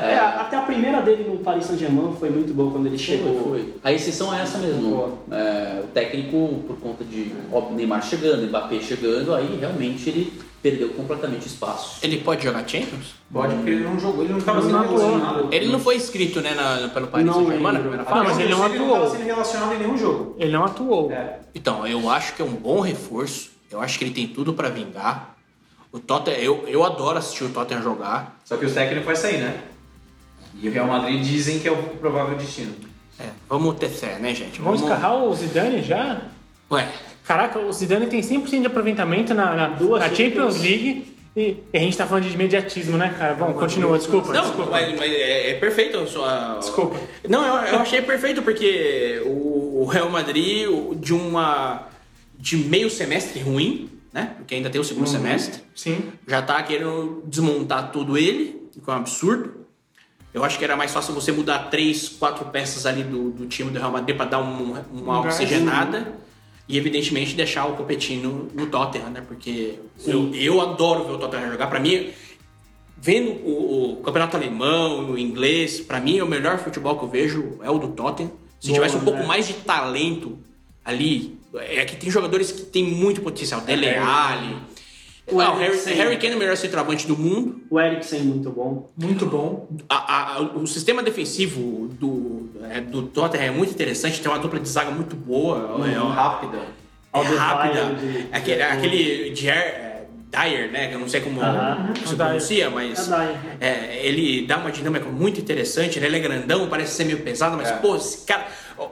É, até a primeira dele no Paris Saint-Germain foi muito boa quando ele chegou. Foi, foi. A exceção é essa mesmo. É, o técnico, por conta de ó, Neymar chegando, Mbappé chegando, aí realmente ele perdeu completamente o espaço. Ele pode jogar Champions? Pode, porque ele não jogou, ele não estava Não sendo atuou. relacionado. Ele não foi inscrito né, na- pelo Paris Não Saint-Germain na primeira Ah, fase? mas ele não Ele não atuou. estava sendo relacionado em nenhum jogo. Ele não atuou. É. Então, eu acho que é um bom reforço. Eu acho que ele tem tudo pra vingar. O Tottenham, eu, eu adoro assistir o Tottenham jogar. Só que o técnico vai sair, né? E o Real Madrid dizem que é o provável destino. É, vamos ter fé, né, gente? Vamos escarrar o Zidane já? Ué, Caraca, o Zidane tem 100% de aproveitamento na, na, Duas na Champions. League e, a gente tá falando de imediatismo, né, cara? Bom, continua, desculpa. não, desculpa. mas, mas é, é perfeito a sua... Desculpa. Não, eu, eu achei perfeito porque o, o Real Madrid, o- de uma... de meio semestre ruim, né? Porque ainda tem o segundo semestre. Sim. já tá querendo desmontar tudo ele, que é um absurdo. Eu acho que era mais fácil você mudar três, quatro peças ali do, do time do Real Madrid para dar um- uma Um gás. E, evidentemente, deixar o Copetinho no Tottenham, né? Porque eu, eu adoro ver o Tottenham jogar. Para mim, vendo o, o campeonato alemão, o inglês, para mim, o melhor futebol que eu vejo é o do Tottenham. Se Boa, tivesse um pouco né? mais de talento ali, é que tem jogadores que têm muito potencial. Dele Alli. O Ah, Harry. Harry Kane é o melhor centroavante do mundo. O Eriksen muito bom. Muito bom. A- a- o sistema defensivo do, é, do Tottenham é muito interessante, tem uma dupla de zaga muito boa, é, Uhum. rápida. é rápida. de- Aquele, aquele Dier, é, Dyer, né? que Eu não sei como Aham. se Dyer. pronuncia, mas É Dyer. é, ele dá uma dinâmica muito interessante. né? Ele é grandão, parece ser meio pesado, mas É. pô, esse cara,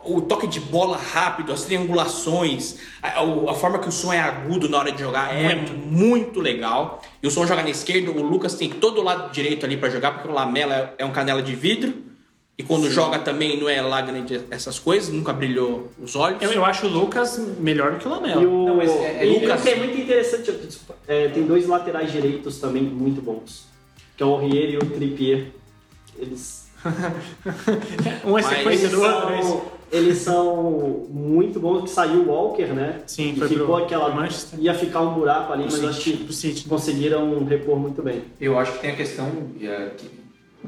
o, o toque de bola rápido, as triangulações, a, o- a forma que o som é agudo na hora de jogar é muito legal. E o som joga na esquerda, o Lucas tem todo o lado direito ali pra jogar, porque o Lamela é um canela de vidro. E quando joga também não é lá grande essas coisas, nunca brilhou os olhos. Eu, eu acho o Lucas melhor do que o Lamela. E o, Não, mas é- é Lucas- o que é muito interessante, desculpa, é, tem dois laterais direitos também muito bons. Que é o Aurier e o Trippier. Eles, Um é Mas sequência do outro. é isso. eles são muito bons. Que saiu o Walker, né? Sim, e foi ficou pro aquela. Manchester. Ia ficar um buraco ali, mas Pro eu acho City, que pro City. conseguiram repor muito bem. Eu acho que tem a questão é, que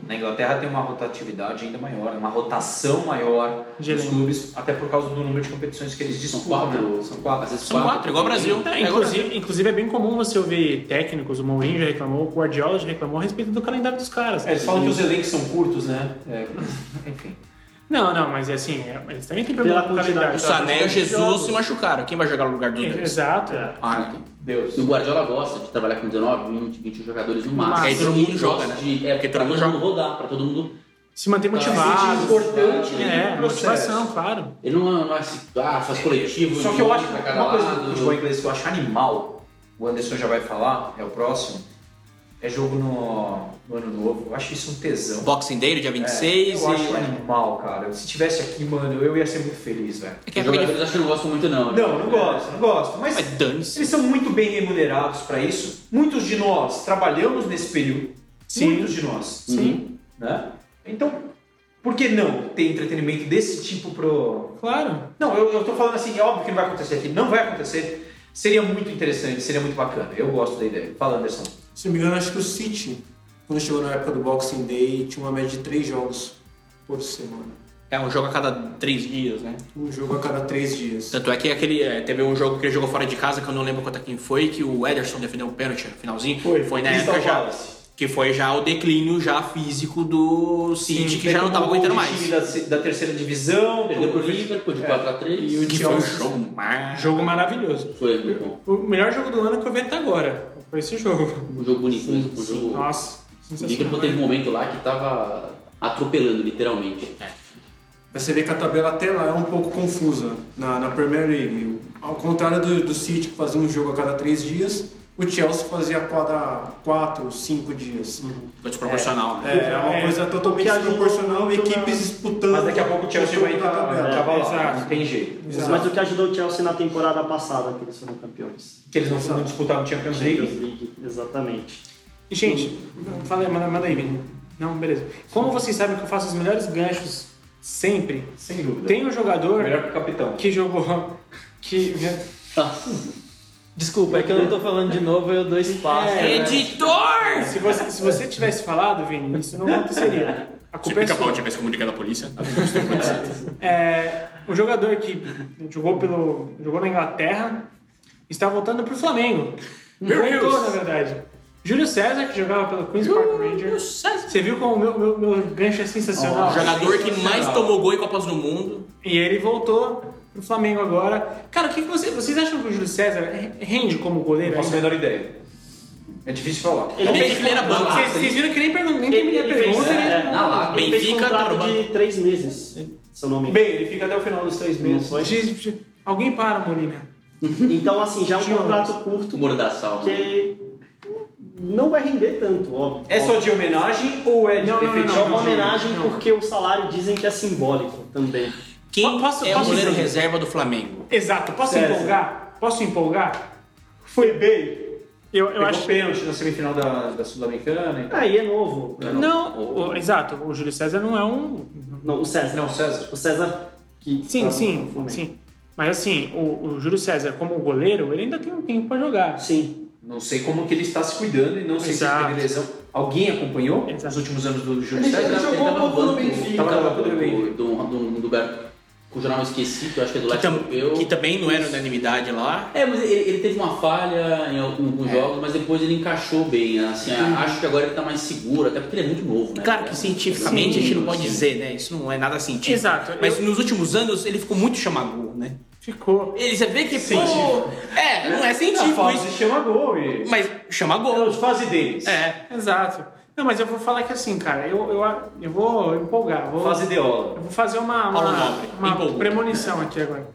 na Inglaterra tem uma rotatividade ainda maior, uma rotação maior De dos clubes, até por causa do número de competições que eles São disputam. quatro, né? São quatro. Às vezes São quatro, igual o Brasil. É, É inclusive, inclusive é bem comum você ouvir técnicos, o Mourinho já reclamou, o Guardiola já reclamou a respeito do calendário dos caras. É, eles falam que os elencos são curtos, né? É, enfim. Não, não, mas é assim, é- eles também têm problema com calendário. O Sané e o Jesus Jogos. se machucaram. Quem vai jogar no lugar dos dois? Exato. Ah, Deus. E o Guardiola gosta de trabalhar com 19, 20, 21 jogadores no máximo. Aí todo mundo joga, né? De, é, Porque todo mundo joga. rodar, pra todo mundo... Se manter motivado. sente importante É, né, processo. motivação, claro. Ele não, não é assim, ah, faz coletivo, Só que eu acho pra que cada uma coisa do futebol inglês que eu acho animal, o Anderson já vai falar, é o próximo, é jogo no, no ano novo. Eu acho isso um tesão. Boxing Day, dia 26. É, eu acho e... animal, cara. Se tivesse aqui, mano, eu ia ser muito feliz, velho. É que é Os jogadores acho que não gostam muito não. né? Não, não gosto, não gosto. Mas Mas dane-se. eles são muito bem remunerados para isso. Muitos de nós trabalhamos nesse período. Sim. Muitos de nós. Sim. Né? Então, por que não ter entretenimento desse tipo pro. Claro. Não, eu, eu tô falando assim, é óbvio que não vai acontecer aqui. Não vai acontecer. Seria muito interessante, seria muito bacana. Eu gosto da ideia. Fala, Anderson. Se não me engano, acho que o City, quando chegou na época do Boxing Day, tinha uma média de três jogos por semana. É um jogo a cada três dias, né? Um jogo a cada três dias. Tanto é que aquele, é, teve um jogo que ele jogou fora de casa, que eu não lembro contra quem foi, que o Ederson defendeu um pênalti no finalzinho. Foi, na Crystal época já. Palace. Que foi já o declínio já físico do City, que já não tava aguentando mais. time da, da terceira divisão, Perdeu pro Liverpool de 4x3. Que foi um jogo mar... Jogo maravilhoso. Foi muito bom. O melhor jogo do ano que eu vi até agora. Foi esse jogo. Um jogo bonito mesmo. Um jogo... Nossa, O Liverpool teve um momento lá que tava atropelando, literalmente. Você vê que a tabela até lá é um pouco confusa na, na Premier League. Ao contrário do, do City, que fazia um jogo a cada três dias, o Chelsea fazia a cada quatro, cinco dias. Foi desproporcional, né? É, é uma É, coisa totalmente que ajudou desproporcional, equipes na- disputando. Mas daqui a pouco o Chelsea vai estar tabela. cavalar, não Exato. tem jeito. Mas o que ajudou o Chelsea na temporada passada, que eles foram campeões. Que eles não, não disputaram Champions Champions League. League, exatamente. E, gente, fala manda, manda aí, Vini. Não, beleza. Como vocês sabem que eu faço os melhores ganchos sempre, Sem dúvida. tem um jogador Melhor que o capitão. que jogou. que. Desculpa, é que eu não tô falando de novo, eu dou espaço. É, né? Editor! Se você, se você tivesse falado, Vini, isso não aconteceria. A Se culpa é pica-pau sua. tivesse comunicado a polícia. É, o jogador que jogou pelo jogou na Inglaterra está voltando para o Flamengo. Voltou, na verdade. Júlio César, que jogava pelo Queen's Park Rangers. Você viu como o meu, meu, meu gancho é sensacional? O jogador que mais tomou gol em Copas do Mundo. E ele voltou pro Flamengo agora. Cara, o que, que você, vocês acham que o Júlio César rende como goleiro? Não faço a menor ideia. É difícil falar. Ele que ele era banco. Vocês, vocês viram que nem, pergun nem terminei a Ele pergunta. ele- é, Na lata. ele fez contrato tá de três meses, se eu não me engano. Bem, ele fica até o final dos três meses. Alguém para, Molina. Então, assim, já é um Tinha contrato curto, Mordaçal. né? que não vai render tanto, óbvio. É só de homenagem ou é de Não, não, não, efetivo? É uma homenagem não. porque o salário dizem que é simbólico também. Quem Posso- é o goleiro dizer? reserva do Flamengo? Exato, posso César. empolgar? Posso empolgar? Foi bem. Eu, eu Pegou acho pênalti na semifinal da, da Sul-Americana. e tal. Aí é novo. Não, o- o- exato, o Júlio César não é um. Não, o César. Não, César. O César que. Sim, tá sim, sim. Mas assim, o, o Júlio César, como goleiro, ele ainda tem um tempo pra jogar. Sim. Não sei como que ele está se cuidando e não sei Exato. se ele teve lesão. Alguém acompanhou Exato. os últimos anos do Júlio Ele, César? ele Ele jogou tava um pouco no Benfica, tava no do, banco do Benfica. do, do, do lugar cujo nome eu esqueci, que eu acho que é do Que, Leste tam- Europeu. que também não era unanimidade lá. É, mas ele, ele teve uma falha em alguns É. jogos, mas depois ele encaixou bem. Assim, acho que agora ele tá mais seguro, até porque ele é muito novo, né? Claro que cientificamente a gente não pode Sim. dizer, né? Isso não é nada científico. Exato. Mas Eu- nos últimos anos ele ficou muito chamagol, né? Ficou. Ele, você vê que, pô... Científico. É, não é científico fase isso. chama gol e... Mas chama É gol. a fase deles. É. Exato. Não, mas eu vou falar que assim, cara, eu, eu, eu vou empolgar. Vou, Fase deola. Eu vou fazer uma, uma, uma premonição aqui agora.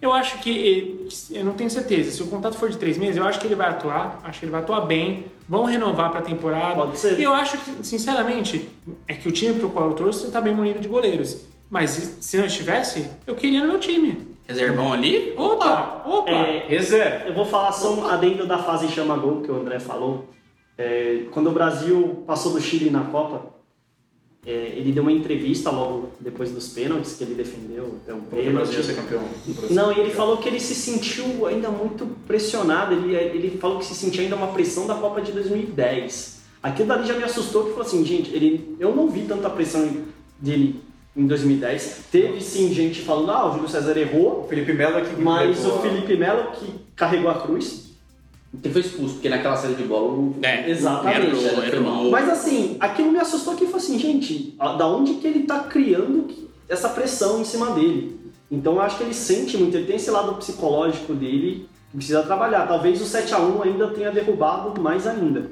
Eu acho que, eu não tenho certeza, se o contrato for de três meses, eu acho que ele vai atuar, acho que ele vai atuar bem, vão renovar para a temporada. Pode ser. E eu acho que, sinceramente, é que o time pro qual eu torço está bem munido de goleiros. Mas se não estivesse, eu queria no meu time. Reservão ali? Opa! Opa! É, Reserva. eu vou falar só um adendo da fase chama gol que o André falou. É, quando o Brasil passou do Chile na Copa, é, ele deu uma entrevista logo depois dos pênaltis que ele defendeu. Um Porque o Brasil ser pênalti. campeão. Não, e ele falou que ele se sentiu ainda muito pressionado. Ele, ele falou que se sentia ainda uma pressão da Copa de 2010. Aquilo dali já me assustou, que falou assim, gente, ele, eu não vi tanta pressão dele em 2010. Teve sim gente falando, ah, o Júlio César errou, Felipe Melo é que mas o Felipe Melo que carregou a cruz. Ele foi expulso, porque naquela série de bola o É. Exatamente. Era o- era o- Mas assim, aquilo me assustou que foi assim, gente, a- da onde que ele tá criando essa pressão em cima dele? Então eu acho que ele sente muito, ele tem esse lado psicológico dele que precisa trabalhar. Talvez o 7x1 ainda tenha derrubado mais ainda.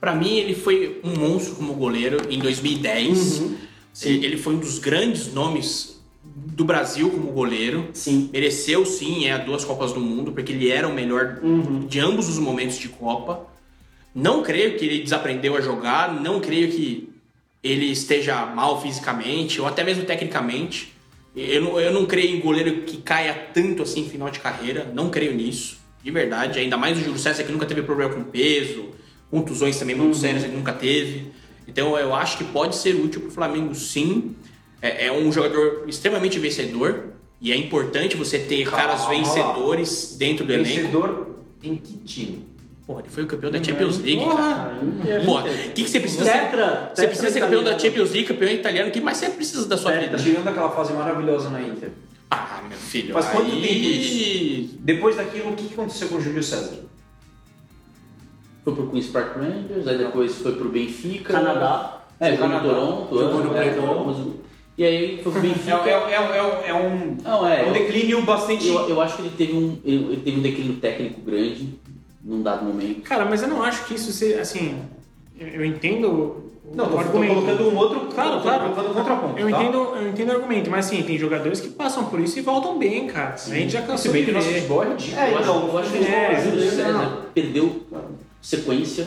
Pra mim, ele foi um monstro como goleiro em 2010. Uhum. Ele foi um dos grandes nomes do Brasil como goleiro. Sim. Mereceu sim, é duas Copas do Mundo, porque ele era o melhor Uhum. de ambos os momentos de Copa. Não creio que ele desaprendeu a jogar, não creio que ele esteja mal fisicamente ou até mesmo tecnicamente. Eu não, eu não creio em goleiro que caia tanto assim em final de carreira, não creio nisso, de verdade. Ainda mais o Júlio César que nunca teve problema com peso, contusões também muito sérias ele nunca teve. Então eu acho que pode ser útil para o Flamengo sim. É, é um jogador extremamente vencedor e é importante você ter caras Calma lá. vencedores dentro do elenco. Vencedor em que time? Porra, ele foi o campeão da Champions League, cara. Porra! O que, que você precisa Tetra, ser? Você precisa ser campeão da. Champions League, campeão italiano, o que mais você precisa da sua vida? Tirando aquela fase maravilhosa na Inter. Ah, meu filho. Faz quanto tempo isso? Depois daquilo, o que aconteceu com o Júlio César? Foi pro Queen's Park Rangers, aí depois foi pro Benfica. Canadá. É, jogou no Canadá. Toronto. Jogou no é, Toronto. E aí foi pro É, Benfica. é, é, é, é um, Não, é, é um declínio bastante. Eu, eu acho que ele teve um, ele ele teve um declínio técnico grande num dado momento. Cara, mas eu não acho que isso seja, assim, eu entendo o Não, o tô, tô argumento. colocando um outro. Claro, tô claro. colocando um contraponto. Eu tá? entendo, eu entendo o argumento, mas assim, tem jogadores que passam por isso e voltam bem, cara. A gente já Se cansou bem de que o nosso futebol é ridículo. É, eu, acho, então, eu acho que é, o Júlio César não. perdeu sequência.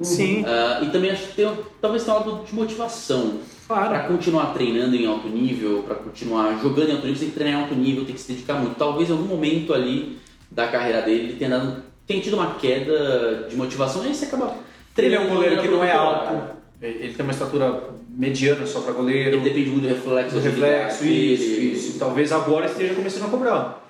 Sim, Ah, e também acho que tem, talvez tenha um lado de motivação. Para continuar treinando em alto nível, para continuar jogando em alto nível, você tem que treinar em alto nível, tem que se dedicar muito. Talvez em algum momento ali da carreira dele ele tenha, dado, tenha tido uma queda de motivação e aí você acaba Ele é um treinando goleiro que não é alto. Ele tem uma estatura mediana só para goleiro. Ele depende muito do reflexo, do reflexo, isso, dele. isso. Talvez agora esteja começando a cobrar.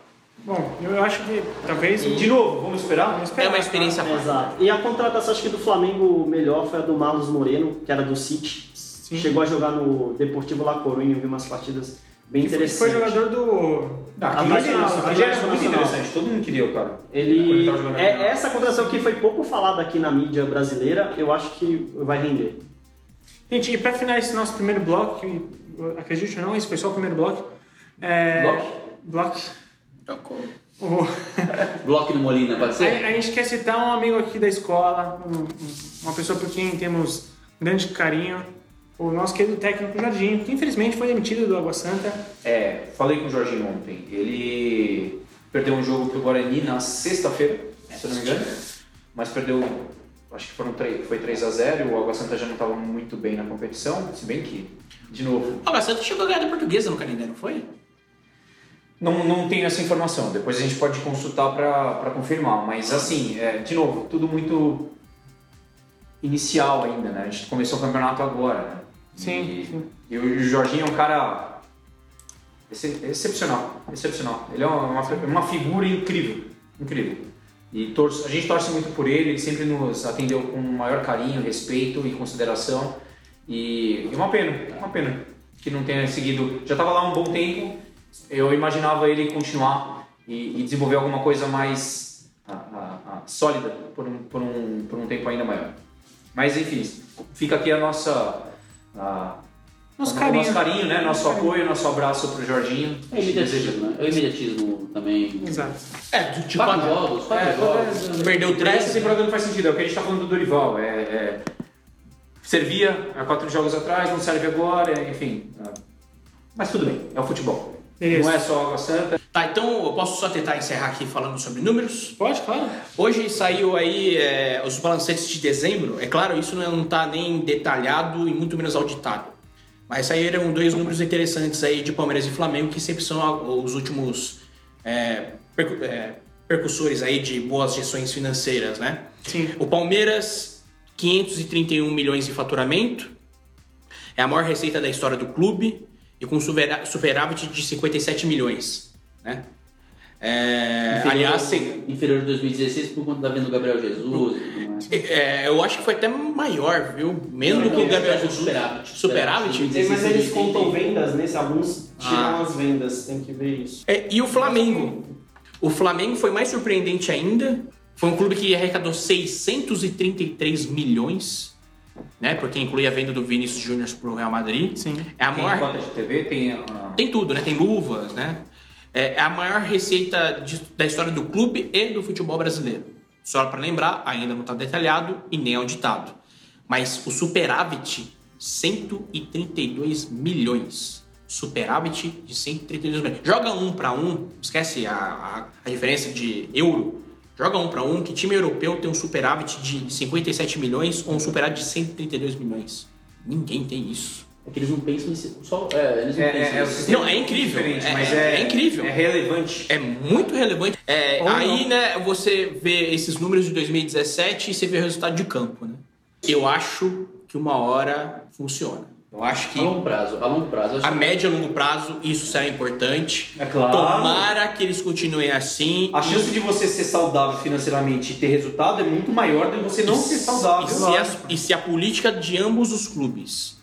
Bom, eu acho que talvez. De novo, vamos esperar? Vamos É esperar, uma experiência cara. Exato. E a contratação, acho que do Flamengo melhor foi a do Marlos Moreno, que era do City. Sim. Chegou a jogar no Deportivo La Coruña, vi umas partidas bem foi, interessantes. foi jogador do. Não, A aquele base era- nacional, aquele era a base muito nacional. interessante, todo mundo queria o cara. Ele, é, essa contratação que foi pouco falada aqui na mídia brasileira, eu acho que vai render. Gente, e pra finalizar esse nosso primeiro bloco, que eu acredito ou não, esse foi só o primeiro bloco. É... Bloco? Bloco. O- Bloco no Molina, pode A, ser? a gente quer citar um amigo aqui da escola, um- um- uma pessoa por quem temos grande carinho, o nosso querido técnico Jardim, que infelizmente foi demitido do Água Santa. É, falei com o Jorginho ontem. Ele perdeu um jogo pro Guarani na sexta-feira, se eu não me engano. Mas perdeu, acho que foram três, foi 3 a 0 O Água Santa já não estava muito bem na competição. Se bem que, de novo, Ah, mas você chegou a ganhar da portuguesa no Canindé, não foi? não, não tenho essa informação. Depois a gente pode consultar para confirmar. Mas assim, é, de novo, tudo muito inicial ainda, né? A gente começou o campeonato agora, né? Sim, E, sim. e o Jorginho é um cara Ex- Excepcional, excepcional. Ele é uma, uma figura incrível, incrível. E torço- a gente torce muito por ele, ele sempre nos atendeu com o maior carinho, respeito e consideração. E é uma pena, é uma pena que não tenha seguido. Já estava lá um bom tempo, eu imaginava ele continuar e, e desenvolver alguma coisa mais ah, ah, ah, sólida por um, por, um, por um tempo ainda maior. Mas enfim, fica aqui a nossa. A- Nosso o carinho. nosso carinho, né? Nosso apoio, nosso abraço pro Jorginho. É o imediatismo, né? É o imediatismo também. Exato. É, do tipo, Quatro quatro- jogos, quatro É, jogos. perdeu Esse três. sem programa não faz sentido, é o que a gente tá falando do Dorival. É, é- servia há quatro jogos atrás, não serve agora, enfim. é. Mas tudo bem, é o futebol. Isso. Não é só água santa. Tá, então eu posso só tentar encerrar aqui falando sobre números? Pode, claro. Hoje saiu aí é, os balancetes de dezembro. É claro, isso não está nem detalhado e muito menos auditado. Mas saíram dois números interessantes aí de Palmeiras e Flamengo, que sempre são os últimos é, percu- é, percussores aí de boas gestões financeiras, né? Sim. O Palmeiras, 531 milhões de faturamento. É a maior receita da história do clube e com superávit de 57 milhões, né? É, Inferior- aliás, se- inferior de 2016 por conta da venda do Gabriel Jesus. É, eu acho que foi até maior, viu? Mesmo Não, que o Gabriel Jesus. superávit. Superávit? Superávit. Mas eles 16, contam 80. vendas nesse, alguns tiram Ah. as vendas, tem que ver isso. É, e o Flamengo? O Flamengo foi mais surpreendente ainda. Foi um clube que arrecadou 633 milhões, né? Porque inclui a venda do Vinícius Júnior pro Real Madrid. Sim. É a Tem maior. cota de TV, tem. ah, Tem tudo, né? Tem luvas, né? É a maior receita de- da história do clube e do futebol brasileiro. Só para lembrar, ainda não está detalhado e nem auditado. Mas o superávit, 132 milhões. Superávit de 132 milhões. Joga um para um, esquece a, a, a diferença de euro. Joga um para um, que time europeu tem um superávit de 57 milhões ou um superávit de 132 milhões? Ninguém tem isso. É que eles não pensam em si- só. É, eles não É, pensam é, é Não, é incrível. É- mas é- é, incrível. É relevante. É muito relevante. É, aí, não. né, você vê esses números de 2017 e você vê o resultado de campo, né? Eu acho que uma hora funciona. Eu acho que A longo prazo, a longo prazo. a que- média e longo prazo isso será importante. É claro. Tomara que eles continuem assim. A chance de você ser saudável financeiramente e ter resultado é muito maior do que você não ser saudável. E se, a, e se a política de ambos os clubes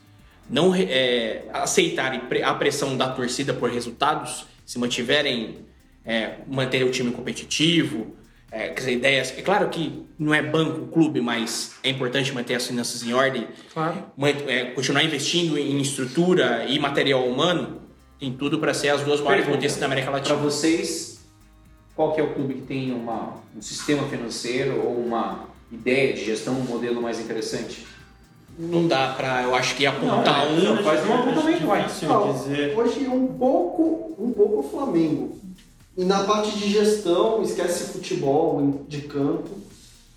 não é, aceitarem a pressão da torcida por resultados, se mantiverem é, manter o time competitivo, é, quer dizer, ideias. É claro que não é banco, clube, mas é importante manter as finanças em ordem, Claro. é, continuar investindo em estrutura e material humano, tem tudo para ser as duas maiores potências da América Para Latina. vocês, qual que é o clube que tem uma, um sistema financeiro ou uma ideia de gestão, um modelo mais interessante? Não dá para, eu acho que apontar um. Não, faz um apontamento, vai. Não, dizer. hoje um pouco, um pouco o Flamengo. E na parte de gestão, esquece futebol de campo.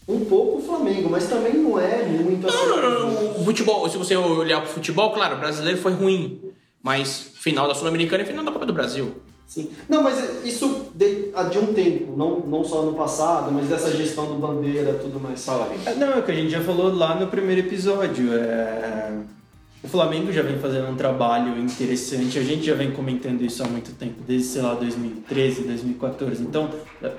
Um pouco o Flamengo, mas também não é muito assim. Não, não, não, O futebol, se você olhar pro futebol, claro, o brasileiro foi ruim. Mas final da Sul-Americana e final da Copa do Brasil. Sim. Não, mas isso de, de um tempo, não, não só no passado, mas dessa gestão do bandeira tudo mais. Fala. É, Não, é o que a gente já falou lá no primeiro episódio. É... O Flamengo já vem fazendo um trabalho interessante, a gente já vem comentando isso há muito tempo, desde, sei lá, 2013, 2014. Então, é,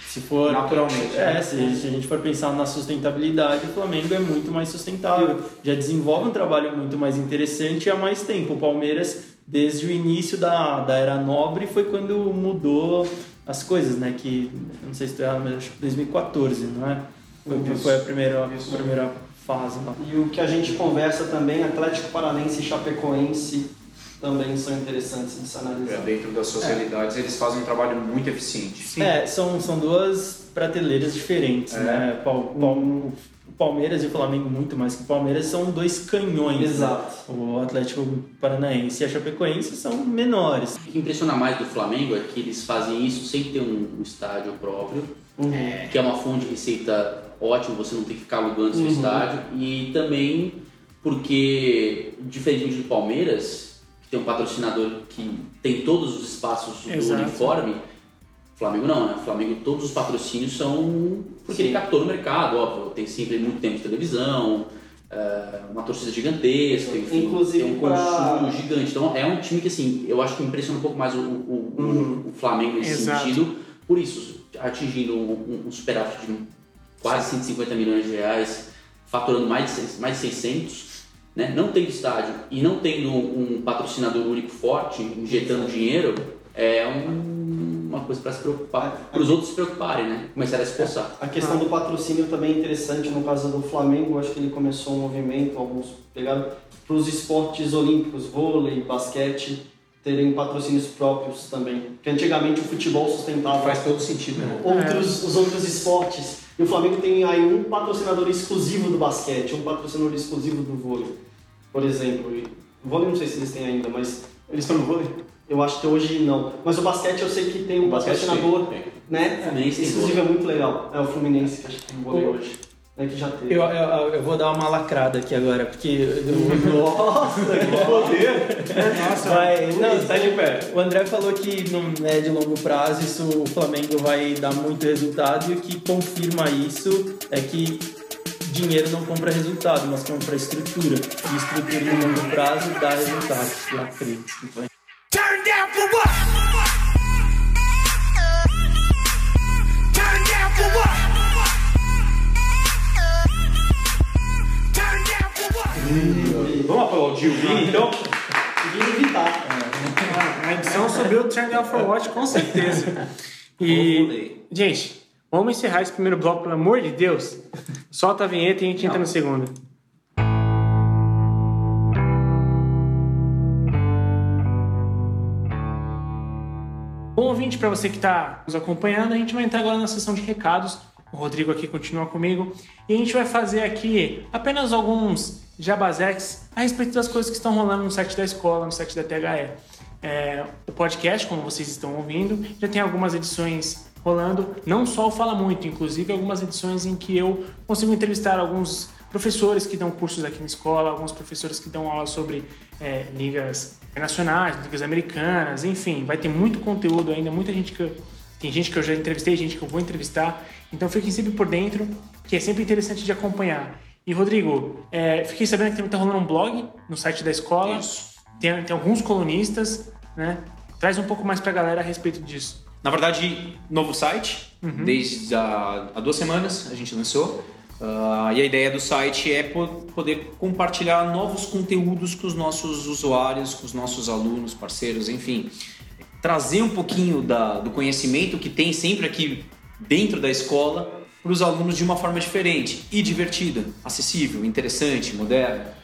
se for. Naturalmente, É, né? se, se a gente for pensar na sustentabilidade, o Flamengo é muito mais sustentável, já desenvolve um trabalho muito mais interessante há mais tempo. O Palmeiras, desde o início da, da era nobre, foi quando mudou as coisas, né? Que, não sei se estou errado, mas acho que 2014, não é? Foi, foi a primeira, a primeira fase. E o que a gente conversa também, Atlético Paranense e Chapecoense também são interessantes de se É, analisar. Dentro das suas realidades, eles fazem um trabalho muito eficiente. É, são, são duas prateleiras diferentes, É. né? Pal- Pal- o Palmeiras e o Flamengo, muito mais que o Palmeiras, são dois canhões. né? Exato. O Atlético Paranaense e a Chapecoense são menores. O que impressiona mais do Flamengo é que eles fazem isso sem ter um, um estádio próprio, que é uma fonte de receita ótima, você não tem que ficar alugando seu estádio. E também porque, diferentemente do Palmeiras, que tem um patrocinador que tem todos os espaços do Exato. uniforme, Flamengo não, né? Flamengo todos os patrocínios são porque Sim. ele captou no mercado, óbvio, tem sempre muito tempo de televisão, eh, uma torcida gigantesca, enfim, Inclusive tem um pra- consumo gigante. Então é um time que assim, eu acho que impressiona um pouco mais o, o- o- o Flamengo nesse Exato. sentido, por isso, atingindo um, um superávit de quase 150 milhões de reais, faturando mais de, mais de 600, né? não tendo estádio e não tendo um patrocinador único forte, injetando dinheiro, é um- uma coisa para se preocupar, para os outros se preocuparem, né? começarem a se coçar. A questão do patrocínio também é interessante no caso do Flamengo, acho que ele começou um movimento, alguns pegaram para os esportes olímpicos, vôlei, basquete, terem patrocínios próprios também. Porque antigamente o futebol sustentava Faz todo sentido, né? outros, os outros esportes. E o Flamengo tem aí um patrocinador exclusivo do basquete, um patrocinador exclusivo do vôlei, por exemplo. E o vôlei não sei se eles têm ainda, mas Eles estão no vôlei? eu acho que hoje não. Mas o basquete eu sei que tem um Basquete patrocinador, tem, tem. né? Fluminense tem Exclusivo é muito legal. É o Fluminense que acho que tem vôlei hoje. Né, que já teve. Eu, eu, eu vou dar uma lacrada aqui agora, porque. eu- Nossa, que poder! Nossa, Vai, não, tá de pé. O André falou que no médio e longo prazo isso, o Flamengo vai dar muito resultado e o que confirma isso é que dinheiro não compra resultado, mas compra estrutura. E estrutura no longo prazo dá resultado. Lacrei, desculpa. Turn down for what? Turn down for what? Vamos aplaudir o Vini, então? Vini Vittar. a edição subiu o Down for Watch, com certeza. E, gente, vamos encerrar esse primeiro bloco, pelo amor de Deus. Solta a vinheta e a gente entra no segundo. Bom ouvinte, para você que está nos acompanhando, a gente vai entrar agora na sessão de recados. O Rodrigo aqui continua comigo. E a gente vai fazer aqui apenas alguns jabazex a respeito das coisas que estão rolando no site da escola, no site da THE. É, o podcast, como vocês estão ouvindo, já tem algumas edições rolando, não só o Fala Muito, inclusive algumas edições em que eu consigo entrevistar alguns professores que dão cursos aqui na escola, alguns professores que dão aula sobre é, ligas internacionais, ligas americanas, enfim, vai ter muito conteúdo ainda, muita gente que eu, tem gente que eu já entrevistei, gente que eu vou entrevistar, então fiquem sempre por dentro, que é sempre interessante de acompanhar. E, Rodrigo, é, fiquei sabendo que também tá rolando um blog no site da escola. Tem, tem alguns colunistas, né? Traz um pouco mais pra galera a respeito disso. Na verdade, novo site, desde há, há duas semanas a gente lançou. Ah, e a ideia do site é po- poder compartilhar novos conteúdos com os nossos usuários, com os nossos alunos, parceiros, enfim. Trazer um pouquinho da- do conhecimento que tem sempre aqui dentro da escola para os alunos de uma forma diferente e divertida, acessível, interessante, moderna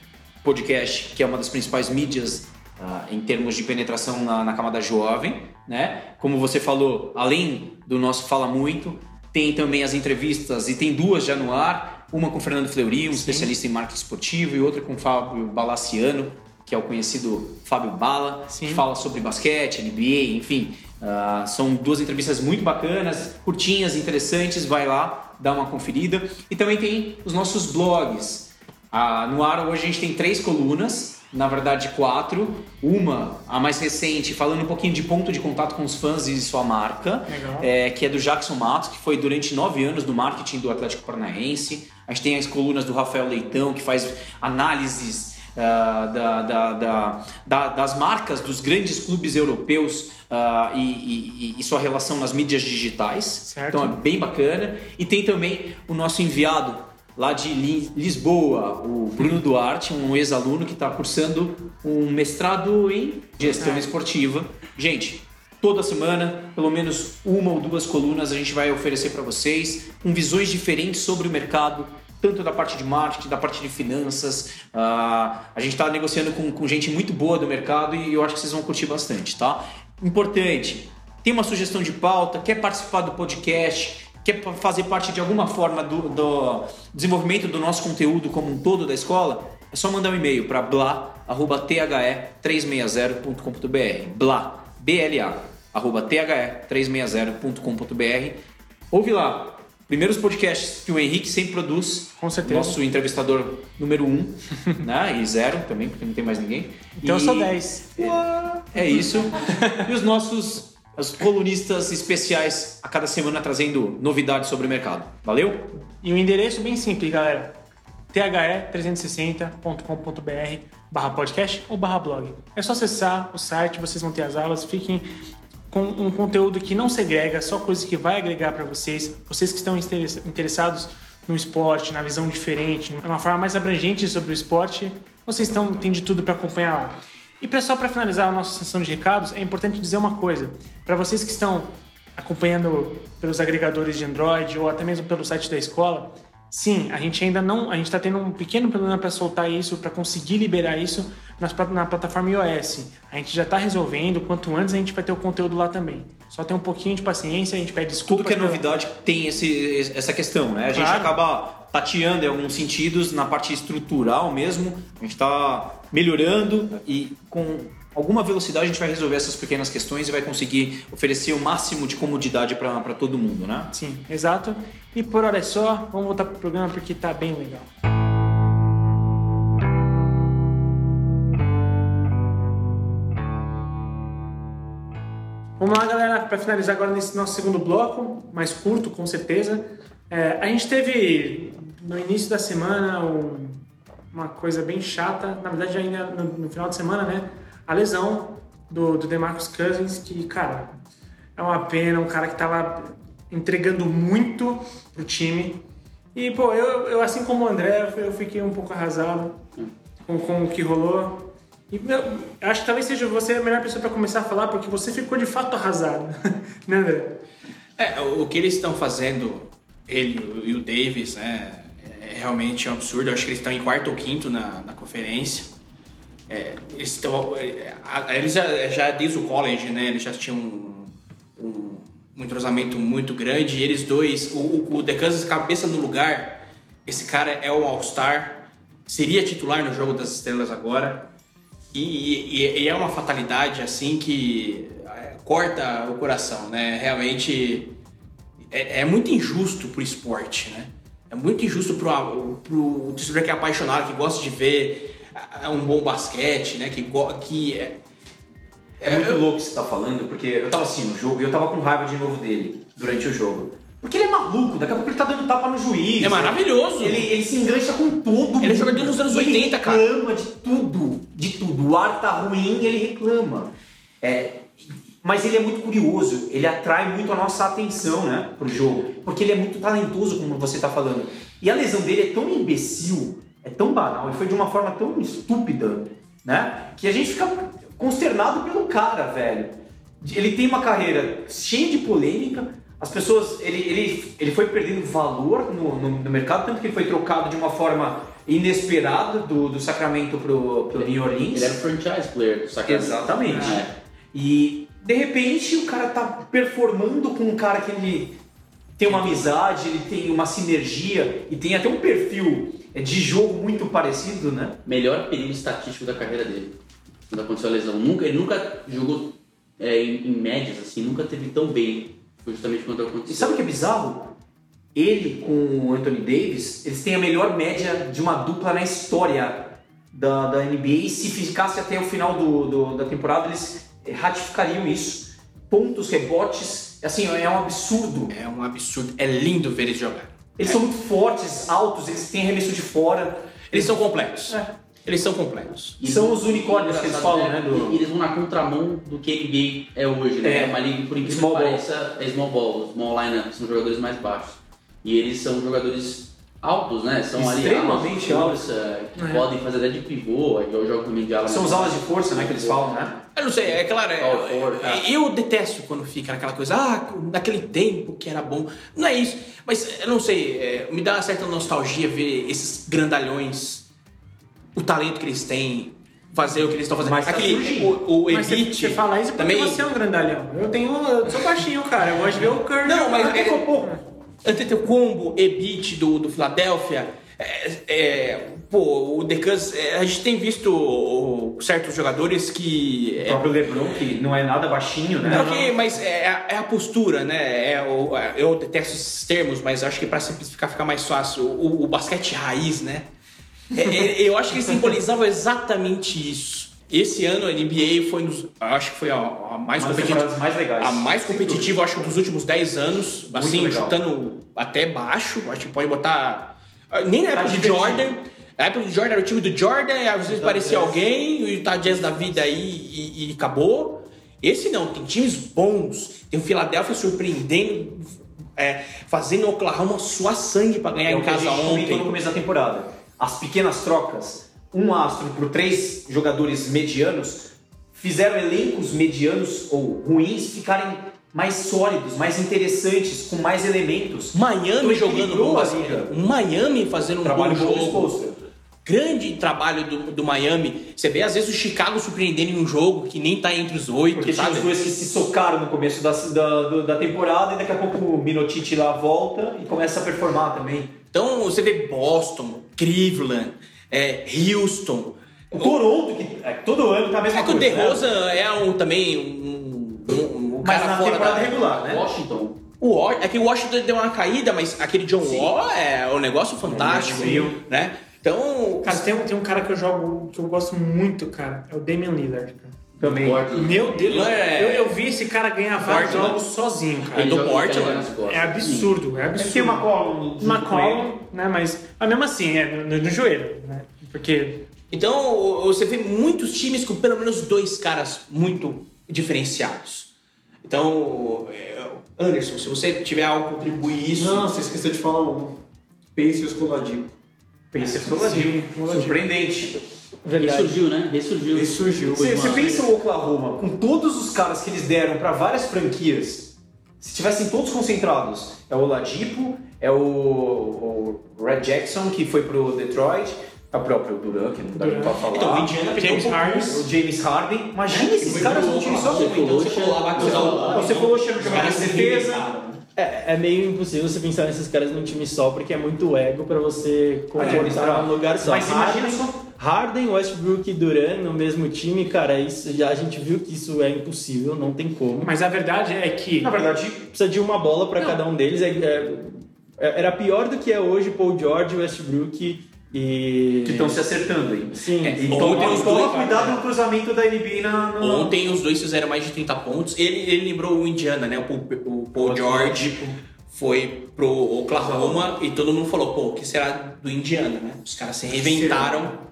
podcast, que é uma das principais mídias ah, em termos de penetração na, na camada jovem, né? Como você falou, além do nosso Fala Muito, tem também as entrevistas, e tem duas já no ar, uma com o Fernando Fleury, um especialista em marketing esportivo, e outra com o Fábio Balaciano, que é o conhecido Fábio Bala, que fala sobre basquete, NBA, enfim. Ah, são duas entrevistas muito bacanas, curtinhas, interessantes, vai lá, dá uma conferida. E também tem os nossos blogs, ah, no ar hoje a gente tem três colunas, na verdade quatro. Uma, a mais recente, falando um pouquinho de ponto de contato com os fãs e sua marca, é, que é do Jackson Matos, que foi durante nove anos do marketing do Atlético Paranaense. A gente tem as colunas do Rafael Leitão, que faz análises da- da- da- da- das marcas dos grandes clubes europeus ah, e, e- e sua relação nas mídias digitais. Certo. Então é bem bacana. E tem também o nosso enviado lá de Li- Lisboa, o Bruno Duarte, um ex-aluno que está cursando um mestrado em gestão esportiva. Gente, toda semana, pelo menos uma ou duas colunas a gente vai oferecer para vocês, com visões diferentes sobre o mercado, tanto da parte de marketing, da parte de finanças. Ah, a gente está negociando com, com gente muito boa do mercado e eu acho que vocês vão curtir bastante, tá? Importante, tem uma sugestão de pauta, quer participar do podcast, quer fazer parte de alguma forma do, do desenvolvimento do nosso conteúdo como um todo da escola, é só mandar um e-mail para bla@the360.com.br. Bla, B-L-A, arroba the360.com.br. Ouve lá. Primeiros podcasts que o Henrique sempre produz. Com certeza. Nosso entrevistador número um, né? E zero também, porque não tem mais ninguém. Então eu E- sou 10. é isso. e os nossos os colunistas especiais a cada semana trazendo novidades sobre o mercado. Valeu? E o endereço bem simples, galera. the360.com.br barra podcast ou barra blog. É só acessar o site, vocês vão ter as aulas, fiquem com um conteúdo que não segrega, só coisa que vai agregar para vocês, vocês que estão interess- interessados no esporte, na visão diferente, uma forma mais abrangente sobre o esporte, vocês estão, têm de tudo para acompanhar lá. E só para finalizar a nossa sessão de recados, é importante dizer uma coisa. Para vocês que estão acompanhando pelos agregadores de Android ou até mesmo pelo site da escola, sim, a gente ainda não, a gente está tendo um pequeno problema para soltar isso, para conseguir liberar isso nas na plataforma iOS. A gente já está resolvendo, quanto antes a gente vai ter o conteúdo lá também. Só tem um pouquinho de paciência, a gente pede desculpa. Tudo que é novidade tem esse, essa questão, né? A gente Claro. acaba tateando em alguns sentidos na parte estrutural mesmo. A gente está melhorando e com alguma velocidade a gente vai resolver essas pequenas questões e vai conseguir oferecer o máximo de comodidade para todo mundo, né? Sim, exato. E por hora é só, vamos voltar pro programa porque tá bem legal. Vamos lá, galera, para finalizar agora nesse nosso segundo bloco, mais curto, com certeza. É, a gente teve no início da semana um- uma coisa bem chata, na verdade ainda no, no final de semana, né? A lesão do, do DeMarcus Cousins, que, cara, é uma pena, um cara que tava entregando muito pro time. E, pô, eu, eu assim como o André, eu fiquei um pouco arrasado com, com o que rolou. E, eu acho que talvez seja você a melhor pessoa para começar a falar, porque você ficou de fato arrasado. né, André? É, o que eles estão fazendo, ele e o Davis, né, é realmente um absurdo. Eu acho que eles estão em quarto ou quinto na, na conferência. É, eles é, Eles já, já desde o college, né? Eles já tinham um, um, um entrosamento muito grande. E eles dois, o, o, o DeCousins cabeça no lugar. Esse cara é o All-Star. Seria titular no jogo das estrelas agora. E, e- e é uma fatalidade assim que é, corta o coração, né? Realmente é, é muito injusto pro esporte, né? É muito injusto pro, pro torcedor que é apaixonado, que gosta de ver ah, um bom basquete, né? Que, que é, É muito louco o que você tá falando, porque eu tava assim no jogo e eu tava com raiva de novo dele durante o jogo. Porque ele é maluco, daqui a pouco ele tá dando tapa no juiz. É maravilhoso. Ele, ele se engancha com tudo. Ele é jogador dos anos 80, cara. Ele reclama de tudo, de tudo. O ar tá ruim, ele reclama. É, mas ele é muito curioso, ele atrai muito a nossa atenção, né, pro jogo. Porque ele é muito talentoso, como você tá falando. E a lesão dele é tão imbecil, é tão banal, e foi de uma forma tão estúpida, né, que a gente fica consternado pelo cara, velho. Ele tem uma carreira cheia de polêmica, as pessoas. Ele, ele, ele foi perdendo valor no, no, no mercado, tanto que ele foi trocado de uma forma inesperada do, do Sacramento pro, pro New Orleans. Ele era o franchise player do Sacramento. Exatamente. É. E de repente o cara tá performando com um cara que ele tem uma amizade, ele tem uma sinergia e tem até um perfil de jogo muito parecido, né? Melhor período estatístico da carreira dele. Quando aconteceu a lesão. Nunca, ele nunca jogou é, em, em médias, assim, nunca teve tão bem. Foi justamente quando aconteceu. E sabe o que é bizarro? Ele com o Anthony Davis, eles têm a melhor média de uma dupla na história da, da NBA. E se ficasse até o final do, do- da temporada, eles ratificariam isso. Pontos, rebotes, assim, é um absurdo. É um absurdo. É lindo ver eles jogar. Eles são muito fortes, altos, eles têm arremesso de fora. Eles são completos. É. Eles são completos. E são os unicórnios que eles falam, né? E Do... eles vão na contramão do que a NBA é hoje, né? É. É uma liga, por incrível Small que pareça, é small ball, small lineup, são jogadores mais baixos. E eles são jogadores altos, né? São ali Extremamente alas de força, que É. podem fazer até de pivô, eu jogo também de ala. São os alas de força, né? Que eles falam, né? Eu não sei, é claro, é- forward, é- tá. eu detesto quando fica naquela coisa, ah, naquele tempo que era bom. Não é isso, mas eu não sei, é, me dá uma certa nostalgia ver esses grandalhões, o talento que eles têm, fazer o que eles estão fazendo. Mas tá Aquele, surgindo. o, o Mas você, Elite você fala isso porque também. você é um grandalhão. Eu tenho. Eu sou baixinho, cara. Eu gosto de ver o Curry. Não, mas é, Antetokounmpo, Ebit do, do Philadelphia, é, é, pô, o Decans, é, a gente tem visto certos jogadores que... O É, próprio LeBron, que não é nada baixinho, né? é ok, mas é, a- é a postura, né? É o- é- eu detesto esses termos, mas acho que para simplificar fica mais fácil. O, o basquete raiz, né? É, é, eu acho que ele simbolizava exatamente isso. Esse ano a NBA foi nos. Acho que foi a, a mais competitiva. mais legais. A mais competitiva, acho que dos últimos 10 anos. assim, legal. chutando até baixo. Acho que pode botar. Nem na época divertido. Jordan. Na época do Jordan era o time do Jordan, às vezes parecia alguém, o Utah Jazz da vida aí e, e acabou. Esse não, tem times bons. Tem o Philadelphia surpreendendo, é, fazendo o Oklahoma suar sangue pra ganhar É em o que a casa gente comentou no ontem. começo da temporada. As pequenas trocas, um astro por três jogadores medianos, fizeram elencos medianos ou ruins ficarem mais sólidos, mais interessantes, com mais elementos. Miami Então, jogando a basquete. liga. O Miami fazendo um Trabalho bom jogo. Grande trabalho do, do Miami. Você vê às vezes o Chicago surpreendendo em um jogo que nem tá entre os oito, Porque tinha sabe? os dois que se socaram no começo da, da, da temporada e daqui a pouco o Minotic lá volta e começa a performar também. Então você vê Boston, Cleveland, é, Houston. O Toronto, que é, todo ano tá a mesma É que o coisa. né? DeRozan é um, também um, um, um Mas cara na fora temporada da... regular, né? Washington. O é que o Washington deu uma caída, mas aquele John Wall é um negócio fantástico, Sim. né? Então, Cara, tem, um- tem um cara que eu jogo, que eu gosto muito, cara. É o Damian Lillard, cara. Também. Meu Deus, é- eu, eu vi esse cara ganhar vários Portland. jogos sozinho, cara. Ele Ele do Portland. É absurdo, é Ele absurdo. tem uma cola McCollum, né? Mas, mas mesmo assim, é no, no joelho, né? Porque Então, você vê muitos times com pelo menos dois caras muito diferenciados. Então, é, Anderson, se você tiver algo a contribuir isso. Não, você esqueceu de falar um. Pacers com o Ladipo. Pacers coladivo. Surpreendente. Ressurgiu, né? Ressurgiu. Ele surgiu. Você, você pensa o Oklahoma, com todos os caras que eles deram para várias franquias, se tivessem todos concentrados, é o Oladipo, é o, o Red Jackson, que foi pro Detroit, é o próprio Duran, que não dá pra falar. Então, o Indiana James Harden. o James Harden. Imagina esses caras num time só. Oklahoma. Então, você falou lá Você falou, jogador caras de defesa. É, é meio impossível você pensar nesses caras num time só, porque é muito ego pra você concordar num lugar só. Mas imagina Harden, só. Harden, Westbrook e Duran no mesmo time, cara, isso já a gente viu que isso é impossível, não tem como. Mas a verdade é que Na verdade, Precisa de uma bola pra cada um deles. É, é- é- era pior do que é hoje Paul George, Westbrook e. que estão se acertando aí. Sim, E sim. toma, Ontem os dois- cuidado no cruzamento da NBA na, no... Ontem os dois fizeram mais de 30 pontos. Ele, ele lembrou o Indiana, né? O, Paul- o Paul George foi pro Oklahoma e todo mundo falou, pô, o que será do Indiana, né? Os caras se reinventaram.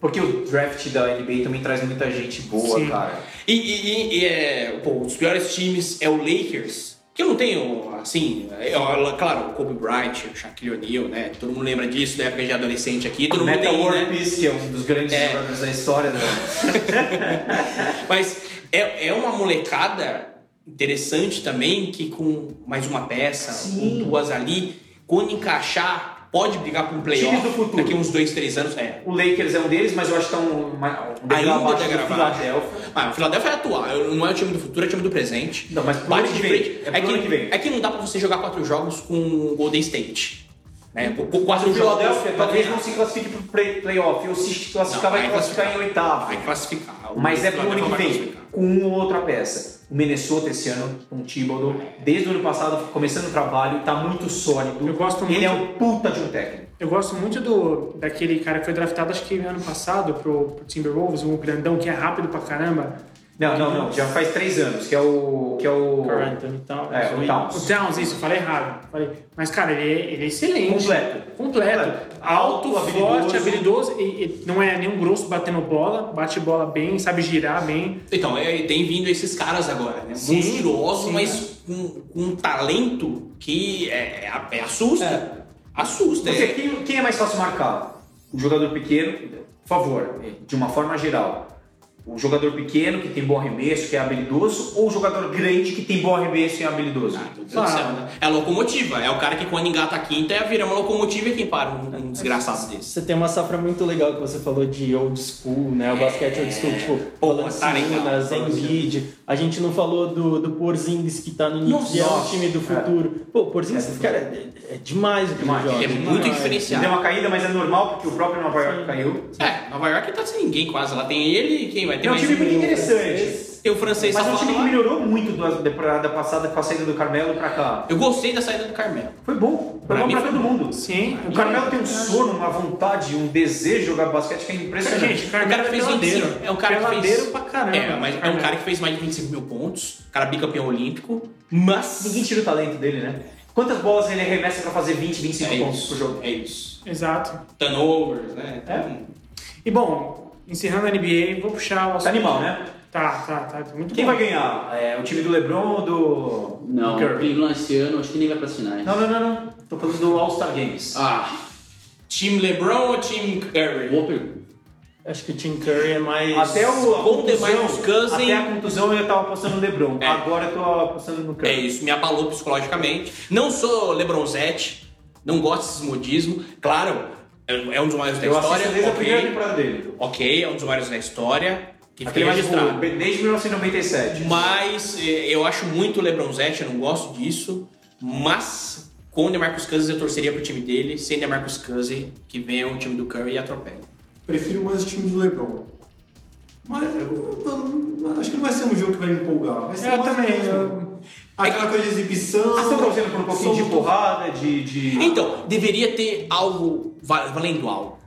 Porque o draft da NBA também traz muita gente boa, Sim. cara. E, e- e, é, pô, os piores times é o Lakers, que eu não tenho, assim, ó, claro, o Kobe Bryant, o Shaquille O'Neal, né? Todo mundo lembra disso, da época de adolescente aqui, todo mundo tem, World né? Peace, que é um dos grandes É. jogadores da história. Né? Mas é, é uma molecada interessante também, que com mais uma peça, ou duas ali, quando encaixar, pode brigar para um playoff do futuro. daqui uns dois, três anos. É. O Lakers é um deles, mas eu acho que tá um, uma- um degrau abaixo do. Philadelphia. Ah, o Philadelphia é atual, não é o time do futuro, é o time do presente. Não, mas pro Bate ano de que vem. frente. É É, que, ano que vem. é que não dá pra você jogar quatro jogos com o Golden State. Né? Com- com quatro O Philadelphia jogos. talvez não se classifique pro play, playoff, ou se classificar, Não, vai vai classificar em classificar. oitavo. Vai classificar. O Mas é pro ano Philadelphia que vem, classificar. com uma ou outra peça. O Minnesota esse ano, com o Thibodeau, desde o ano passado, começando o trabalho, tá muito sólido. Eu gosto Ele muito- é um puta de um técnico. Eu gosto muito do, daquele cara que foi draftado, acho que ano passado, pro, pro Timberwolves, um grandão que é rápido pra caramba. Não, não, não. Já faz três anos, que é o. Que é o. Carl Anthony Towns. É, o O Towns. Towns, isso, eu falei errado. Falei. Mas, cara, ele é, ele é excelente. Completo. Completo. Alto, Alto, forte, habilidoso. habilidoso. E, e não é nenhum grosso batendo bola, bate bola bem, sabe girar bem. Então, é, tem vindo esses caras agora, né? Sim, Monstruosos, sim. mas com, com um talento que é, é- é- assusta. Assusta. Porque é. quem, quem é mais fácil marcar? O jogador pequeno, por favor, de uma forma geral. O jogador pequeno que tem bom arremesso, que é habilidoso, ou o jogador grande que tem bom arremesso e é habilidoso? Ah, meu Deus do céu, né? É a locomotiva. É o cara que quando engata a quinta é vira uma locomotiva e quem para um, um desgraçado desse. Você tem uma safra muito legal que você falou de old school, né? O basquete old school, tipo, Pô, tá Valanciunas, legal. Embiid. A gente não falou do, do Porzingis que tá no Knicks e é o time do futuro. Pô, o Porzingis, cara, é, é demais o que Demais. joga. É muito Ele diferenciado. deu uma caída, mas é normal porque o próprio Nova York caiu. É, Nova York tá sem ninguém quase. Lá tem ele e quem vai ter É um time muito interessante. Tem o francês Mas é um time que melhorou muito da temporada passada com a saída do Carmelo pra cá. Eu gostei da saída do Carmelo. Foi bom. Foi Pra bom pra todo bom. mundo. Sim. O Carmelo tem um sono, uma vontade, um desejo de jogar basquete que é impressionante. Gente, o O cara Carmelo que fez é peladeiro. 25. É um cara que fez. pra caramba. É, mas é um Carmelo. cara que fez mais de 25 mil pontos. Cara bicampeão olímpico. Mas. Ninguém tira o talento dele, né? Quantas bolas ele arremessa pra fazer 20, 25 É pontos isso. por jogo? É isso. Exato. Turnovers, né? Então, E bom, encerrando a NBA, vou puxar o Tá animal, né? Tá, tá, tá. Muito Quem bom. vai ganhar? É, o time do LeBron ou do, Não, do o Curry? Cleveland esse ano acho que nem vai pra finais. Não, não, não, não. Tô falando do All-Star Games. Ah, Time LeBron ou time Curry? boa pergunta. Acho que o Tim Curry é mais... Até o, a contusão, Cousins- até a contusão eu tava apostando no LeBron. É. Agora eu tô apostando no Curry. É isso, me abalou psicologicamente. Não sou LeBronzete, não gosto desses modismos. Claro, é é um dos maiores da Eu história. desde a primeira ok, temporada dele. ok, é um dos maiores da história. Que fica Aquele registrado. tipo, desde 1997. Mas eh, eu acho muito o LeBronzete, eu não gosto disso. Mas com o DeMarcus Cousins eu torceria pro time dele. Sem DeMarcus Cousins, que venha o time do Curry e atropele. Prefiro mais o time do LeBron. Mas eu, eu- eu acho que não vai ser um jogo que vai me empolgar. Vai ser Eu também, jogo. Aquela coisa de exibição. Vocês estão torcendo por um pouquinho de porrada, de... de... Então, deveria ter algo va- valendo algo.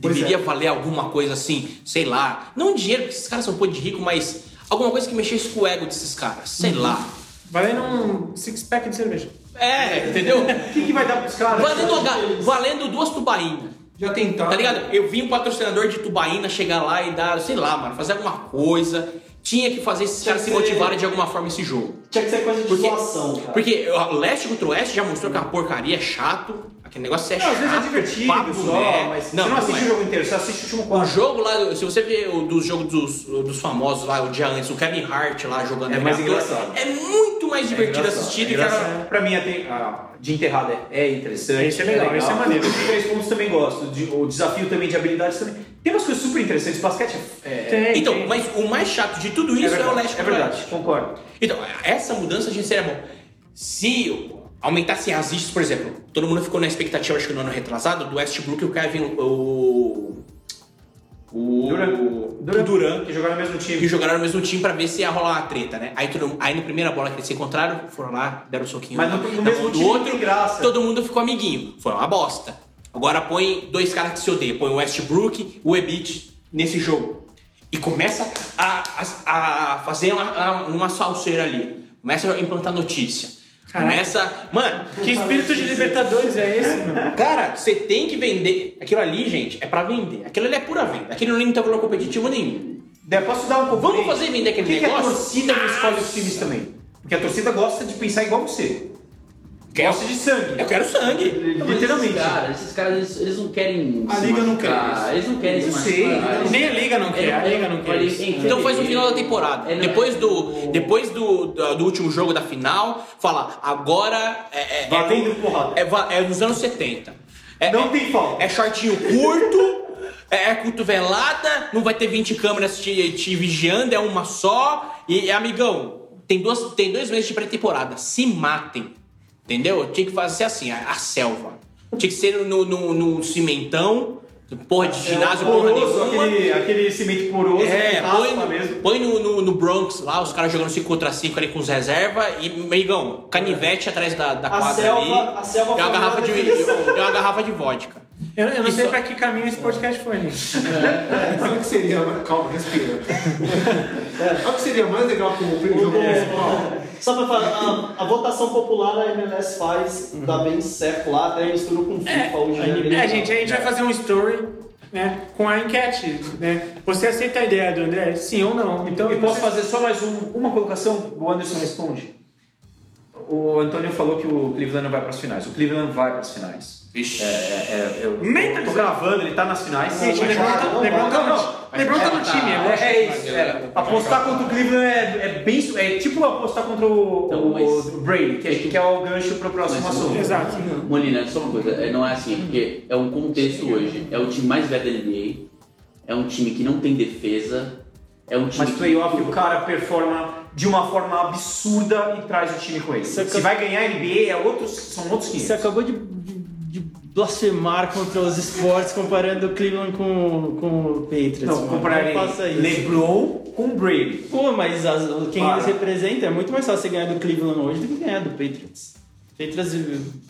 Pois Deveria é. valer alguma coisa assim, sei lá. Não dinheiro, porque esses caras são um pouco de rico, mas alguma coisa que mexesse com o ego desses caras. Sei Uhum. lá. Valendo um six-pack de cerveja. É, entendeu? O que, que vai dar pros caras? valendo, uma valendo duas tubaínas. Já tentaram. Tá ligado? Eu vi um patrocinador de tubaína chegar lá e dar, sei lá, mano, fazer alguma coisa. Tinha que fazer esses caras se motivarem de alguma forma esse jogo. Tinha que ser coisa de Porque- doação, cara. Porque o leste contra o oeste já mostrou que a porcaria é chato. Aquele negócio é Não, chato. às vezes é divertido papo só, né? mas você não, não assiste não é. o jogo inteiro, você assiste o último O quarto. jogo lá, se você vê o dos jogos dos, dos famosos lá, o dia antes, o Kevin Hart lá jogando É mais engraçado. É muito mais divertido engraçado, assistir é do engraçado. a- Pra mim, até, a de enterrada é, é interessante. Esse é legal, esse é maneiro. Os três pontos também gosto. de- o desafio também de habilidades também. Tem umas coisas super interessantes. Basquete é. é Tem, Então, tem. mas o mais chato de tudo isso é, verdade, o leste É o verdade, concordo. Então, essa mudança de seria bom. Se aumentassem as listas, por exemplo, todo mundo ficou na expectativa, acho que no ano retrasado, do Westbrook e o Kevin. O. O. Durant. O Durant. Durant. Que jogaram no mesmo time. que jogaram no mesmo time pra ver se ia rolar uma treta, né? Aí, todo, aí na primeira bola que eles se encontraram, foram lá, deram um soquinho Mas no- no mesmo time outro, graça. todo mundo ficou amiguinho. Foi uma bosta. Agora põe dois caras que se odeiam, põe o Westbrook o Embiid nesse jogo. E começa a, a, a fazer uma, uma salseira ali. Começa a implantar notícia. Caraca. Começa. Mano, Que espírito de Libertadores é esse, mano? Cara, você tem que vender. Aquilo ali, gente, é pra vender. Aquilo ali é pura venda. Aquilo não tem valor competitivo nenhum. Daí, posso dar um pouco Vamos fazer vender aquele que, que a negócio? torcida não escolhe os times também? Porque a torcida gosta de pensar igual você. Gosta de sangue. Eu quero sangue. Literalmente. Esses caras, esses caras eles, eles não querem. A se liga não quer isso. Eles não querem Eu se sei, eles- Nem a Liga não quer, a É, Liga não quer isso. Então faz no final da temporada. É, não, depois é- do, depois do, do, do último jogo da final, fala, agora é, é, Valendo é, porrada. é, é nos anos 70. É, Não é- tem falta. É shortinho curto, é, é cotovelada, não vai ter 20 câmeras te, te vigiando, é uma só. E, amigão, tem, duas, tem dois meses de pré-temporada. Se matem. Entendeu? Tinha que fazer assim, a, a selva. Tinha que ser no, no, no cimentão, porra de ginásio, porra Poroso, nenhuma. aquele, aquele cimento poroso, É, põe, no- mesmo. põe no, no, no Bronx lá, os caras jogando 5 contra 5 ali com os reserva e, amigão, canivete atrás da, da quadra selva- ali. a selva e uma garrafa de, e uma garrafa de vodka. Eu, eu não Isso- sei pra que caminho esse podcast foi, gente. Sabe o que seria. Calma, respira. Sabe o que seria mais legal com o primeiro jogo principal? Só pra falar, a, a votação popular a MLS faz, dá bem certo lá, até misturou com FIFA hoje. né? Bem É, legal. gente, a gente vai fazer um story né, com a enquete. Né? Você aceita a ideia do André? Sim ou não? Então, Eu posso você- fazer só mais um- uma colocação? O Anderson responde. O Antônio falou que o Cleveland não vai para as finais. O Cleveland vai para as finais. Vixe. É, é, é, eu Nem tô gravando, ele tá nas finais. Gente, o Lebron tá, Lebron tá no, Lebron tá no time, eu acho. É, é isso. é. Apostar contra o Cleveland é, é bem. É tipo apostar contra o, Não, o- mas- o Brady, que, é- que é o gancho pro próximo Mas- assunto. Exato. Molina, só uma coisa, é, não é assim, é porque é um contexto hoje. É o time mais velho da NBA, é um time que não tem defesa, é um time Mas que- playoff o cara performa de uma forma absurda e traz o time com ele. Você Se acabou- vai ganhar NBA, é outros, são outros 500. Você acabou de, de- blasfemar contra os esportes comparando o Cleveland com, com o Patriots. Não, Não isso. LeBron com Brady. Pô, mas as- quem Para. eles representam é muito mais fácil você ganhar do Cleveland hoje do que ganhar do Patriots. Patriots, eh,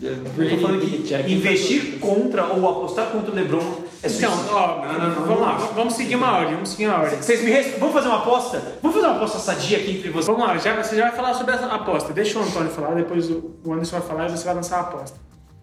eh, Brady, investir contra ou apostar contra o LeBron é Então, ó, vamos lá, vamos seguir uma ordem, vamos seguir uma ordem. Vocês me res- Vamos fazer uma aposta? Vamos fazer uma aposta sadia aqui entre vocês. Vamos lá, já, você já vai falar sobre essa aposta. Deixa o Antônio falar, depois o o Anderson vai falar e você vai lançar a aposta.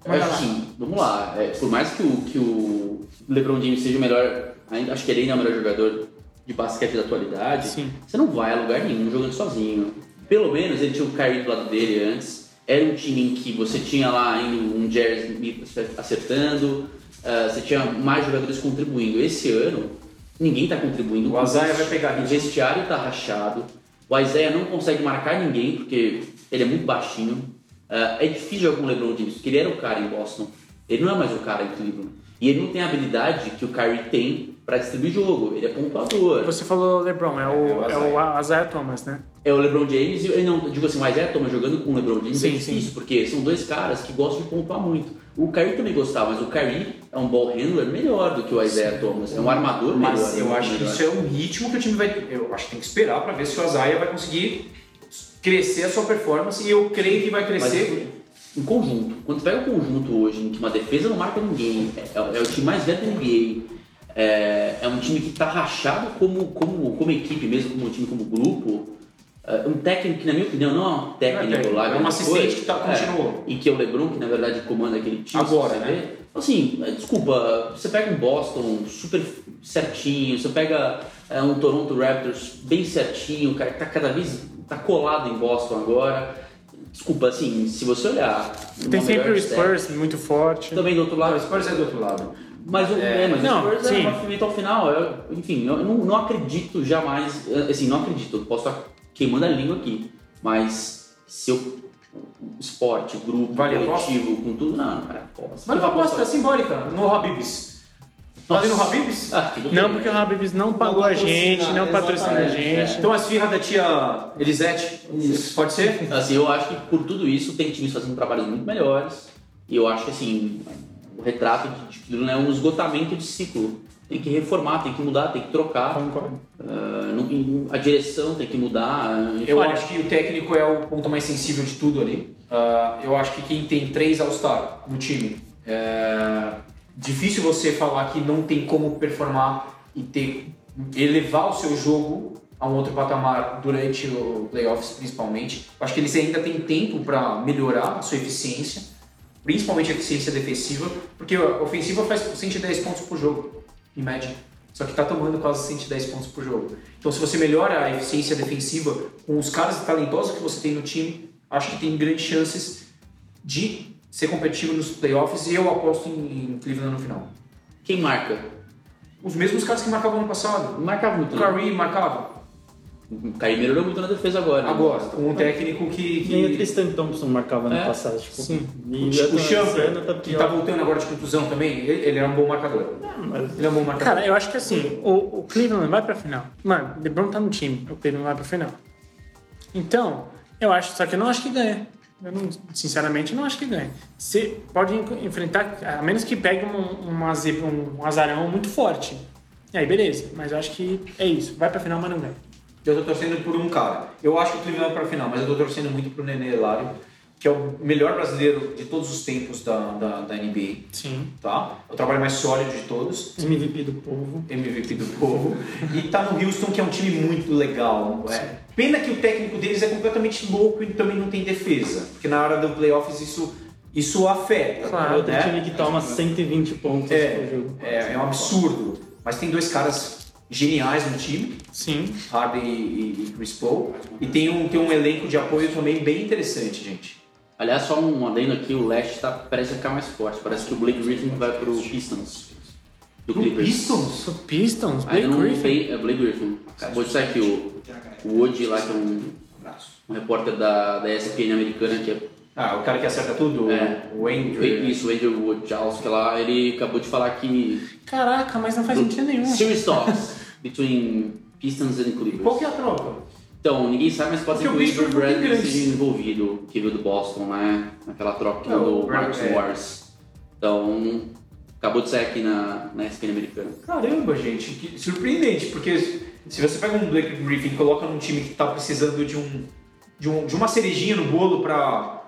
Lá. assim, vamos lá, é, por mais que o, que o LeBron James seja o melhor, ainda, acho que ele ainda é o melhor jogador de basquete da atualidade, Sim. você não vai a lugar nenhum jogando sozinho. Pelo menos ele tinha o Kyrie do lado dele antes, era um time em que você tinha lá ainda um Jerry acertando, ah, você tinha mais jogadores contribuindo. Esse ano, ninguém está contribuindo. O Isaiah vai pegar O vestiário está rachado, o Isaiah não consegue marcar ninguém, porque ele é muito baixinho. Ah, é difícil jogar com o LeBron James, porque ele era o cara em Boston. Ele não é mais o cara em Cleveland. E ele não tem a habilidade que o Kyrie tem para distribuir jogo. Ele é pontuador. Você falou LeBron, é o, é o Isaiah Thomas, né? É o LeBron James e não digo assim, o Isaiah Thomas jogando com o LeBron James Sim, é difícil, sim. porque são dois caras que gostam de pontuar muito. O Kyrie também gostava, mas o Kyrie é um ball handler melhor do que o Isaiah Thomas. É um armador melhor. Mas eu muito acho que melhor. isso é um ritmo que o time vai. Eu acho que tem que esperar para ver se o Isaiah vai conseguir crescer a sua performance e eu creio que vai Mas crescer. em conjunto. Quando pega o conjunto hoje, em que uma defesa não marca ninguém, é, é o time mais velho da NBA, é, é um time que está rachado como, como, como equipe mesmo, como um time, como grupo. É, um técnico que, na minha opinião, não é um técnico, Não é técnico, lá. é um grande assistente coisa. que tá- continuou. É, e que é o LeBron, que na verdade comanda aquele time. Agora, né? vê. Assim, é, desculpa, você pega um Boston super certinho, você pega é, um Toronto Raptors bem certinho, o cara que tá cada vez tá colado em Boston agora. Desculpa, assim, se você olhar. Tem sempre o Spurs, muito forte. Também do outro lado. O Spurs é do outro lado. Mas, o, É, é, mas não, o Spurs sim. é uma pimenta ao final. eu- enfim, eu não, não acredito jamais. Assim, não acredito. Eu posso estar queimando a língua aqui. Mas se eu. o Esporte, grupo, Vale a coletivo, com tudo, não, cara, aposta. Mas uma aposta simbólica no Habibs. Vale no Habibs? Ah, Não, porque o Habibs não pagou a patrocina, gente, não patrocina a exatamente. gente. Então as firras da tia Elisete, pode ser? Assim, eu acho que por tudo isso tem times fazendo trabalhos muito melhores. E eu acho que assim, o retrato de- de Cleveland é um esgotamento de ciclo. Tem que reformar, tem que mudar, tem que trocar. Concordo. Ah, não- a direção tem que mudar. Eu Olha, acho que o técnico é o ponto mais sensível de tudo ali. Ah, eu acho que quem tem três All-Star no time, é difícil você falar que não tem como performar e ter elevar o seu jogo a um outro patamar durante o playoffs, principalmente. Acho que eles ainda têm tempo para melhorar a sua eficiência, principalmente a eficiência defensiva, porque a ofensiva faz 110 pontos por jogo, em média. Só que está tomando quase 110 pontos por jogo. Então, se você melhora a eficiência defensiva com os caras talentosos que você tem no time, acho que tem grandes chances de ser competitivo nos playoffs e eu aposto em, em Cleveland no final. Quem marca? Os mesmos caras que marcavam ano passado. Marcava muito. O né? Curry marcava. O Kyrie melhorou muito na defesa agora. né? Agora, com um técnico que. que... Nem o Tristan Thompson marcava no É. passado. Tipo, Sim. E O, o Champer, tá que tá voltando agora de contusão também, ele, ele é um bom marcador. mas- Ele é um bom marcador. Cara, eu acho que assim, o, o Cleveland vai pra final. Mano, LeBron tá no time, o Cleveland vai pra final. Então, eu acho, só que eu não acho que ganha. Eu não, sinceramente, não acho que ganha. Você pode en- enfrentar, a menos que pegue um, um, um azarão muito forte. E aí, beleza. Mas eu acho que é isso. Vai pra final, mas não ganha. Eu tô torcendo por um cara. Eu acho que o Cleveland vai pra final, mas eu tô torcendo muito pro Nenê Hilário, que é o melhor brasileiro de todos os tempos da, da, da NBA. Sim. Tá? É o trabalho mais sólido de todos. MVP do povo. MVP do povo. E tá no Houston, que é um time muito legal. É. Pena que o técnico deles é completamente louco e também não tem defesa. Porque na hora do playoffs isso, isso afeta. Claro, Outro né? time que toma 120 pontos por É, jogo. é, é um absurdo. Mas tem dois caras geniais no time, Sim. Harden e, e, e Chris Paul. E tem um, tem um elenco de apoio também bem interessante, gente. Aliás, só um adendo aqui, o leste tá, parece ficar mais forte. Parece que o Blake Griffin vai pro Pistons. Do Clippers. Pistons? O Pistons, Blake Griffin. tem, é Blake Griffin. Acabou de sair aqui o, o Woody lá, que é um, um repórter da, da ESPN americana, que é Ah, o cara que acerta tudo? É. O Andrew. isso, o Andrew Wojciechowski lá, ele acabou de falar que Caraca, mas não faz sentido nenhum. Series talks between Pistons and Clippers. Qual que é a troca? Então, ninguém sabe, mas pode ser que Porque o o tem Bradley grandes. seja envolvido, que veio do Boston, né? Naquela troca É, o do Brad- Marcus é. Morris. Então, acabou de sair aqui na, na ESPN americana. Caramba, gente, que surpreendente, porque se você pega um Blake Griffin e coloca num time que tá precisando de um de, um, de uma cerejinha no bolo pra.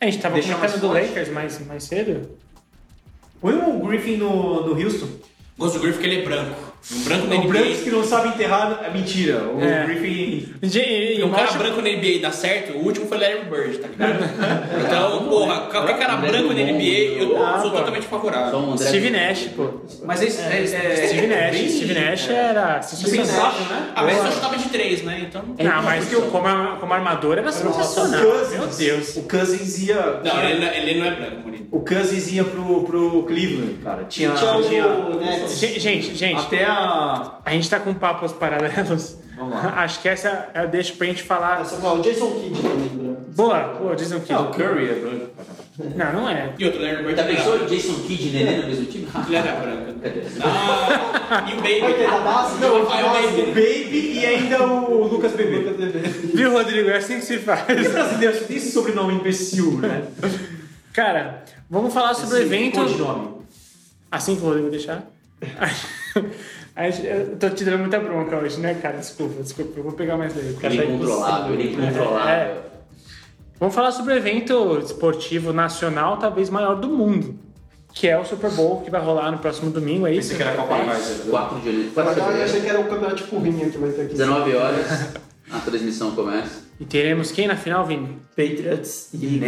A gente tava Deixa comentando mais do forte. Lakers mais, mais cedo. Põe o Griffin no, no Houston. Gosto do Griffin porque ele é branco. Um branco na O NBA. Brancos que não sabe enterrar é mentira. O É. Griffin. E, E um cara branco na NBA dá certo, o último foi Larry Bird, tá ligado? Então, porra, qualquer cara André branco na Drummond. NBA, eu Ah, sou pô. totalmente Só favorável. um André Steve Nash, pô. Mas esse é, é, Steve Nash. bem- Steve Nash era Sensacional, sensacional. né? Ah, mas só chutava de três, né? Então. Não, mas como, a- como armador era sensacional. o Cousins, Meu Deus. O Cousins ia. Não, ele, não- ele não é branco, Murilo. O Cousins ia pro, pro Cleveland, cara. Tinha. Tchau, tinha Nets. Gente, gente, gente, até a. a gente tá com papos paralelos. Vamos lá. Acho que essa eu deixo pra gente falar. O Jason Kidd também, branco. Boa, boa, dizem que. Não, o Curry é branco. Não, não é. E outro, Larry Bird Já pensou era. Jason Kidd e Nenê no mesmo time? Ele era branco. Cadê? Ah, e o Baby. Vai ter da base? Não, o Rafael O Baby. E ainda o Lucas Bebê. Viu, Rodrigo? É assim que se faz. Os brasileiros têm esse sobrenome imbecil, né? Cara, vamos falar sobre o evento. Assim que o Rodrigo deixar. Eu tô te dando muita bronca hoje, né, cara? Desculpa, desculpa. Eu vou pegar mais leve. Ele é incontrolável, ele é incontrolável. É. Vamos falar sobre o evento esportivo nacional, talvez maior do mundo, que é o Super Bowl, que vai rolar no próximo domingo, é isso? Esse que era a Copa Kaiser. 4 de janeiro. Na 4 de verdade, eu achei que era o campeonato tipo Rinha que vai ter aqui. 19 horas, a transmissão começa. E teremos quem na final, Vini? Patriots e.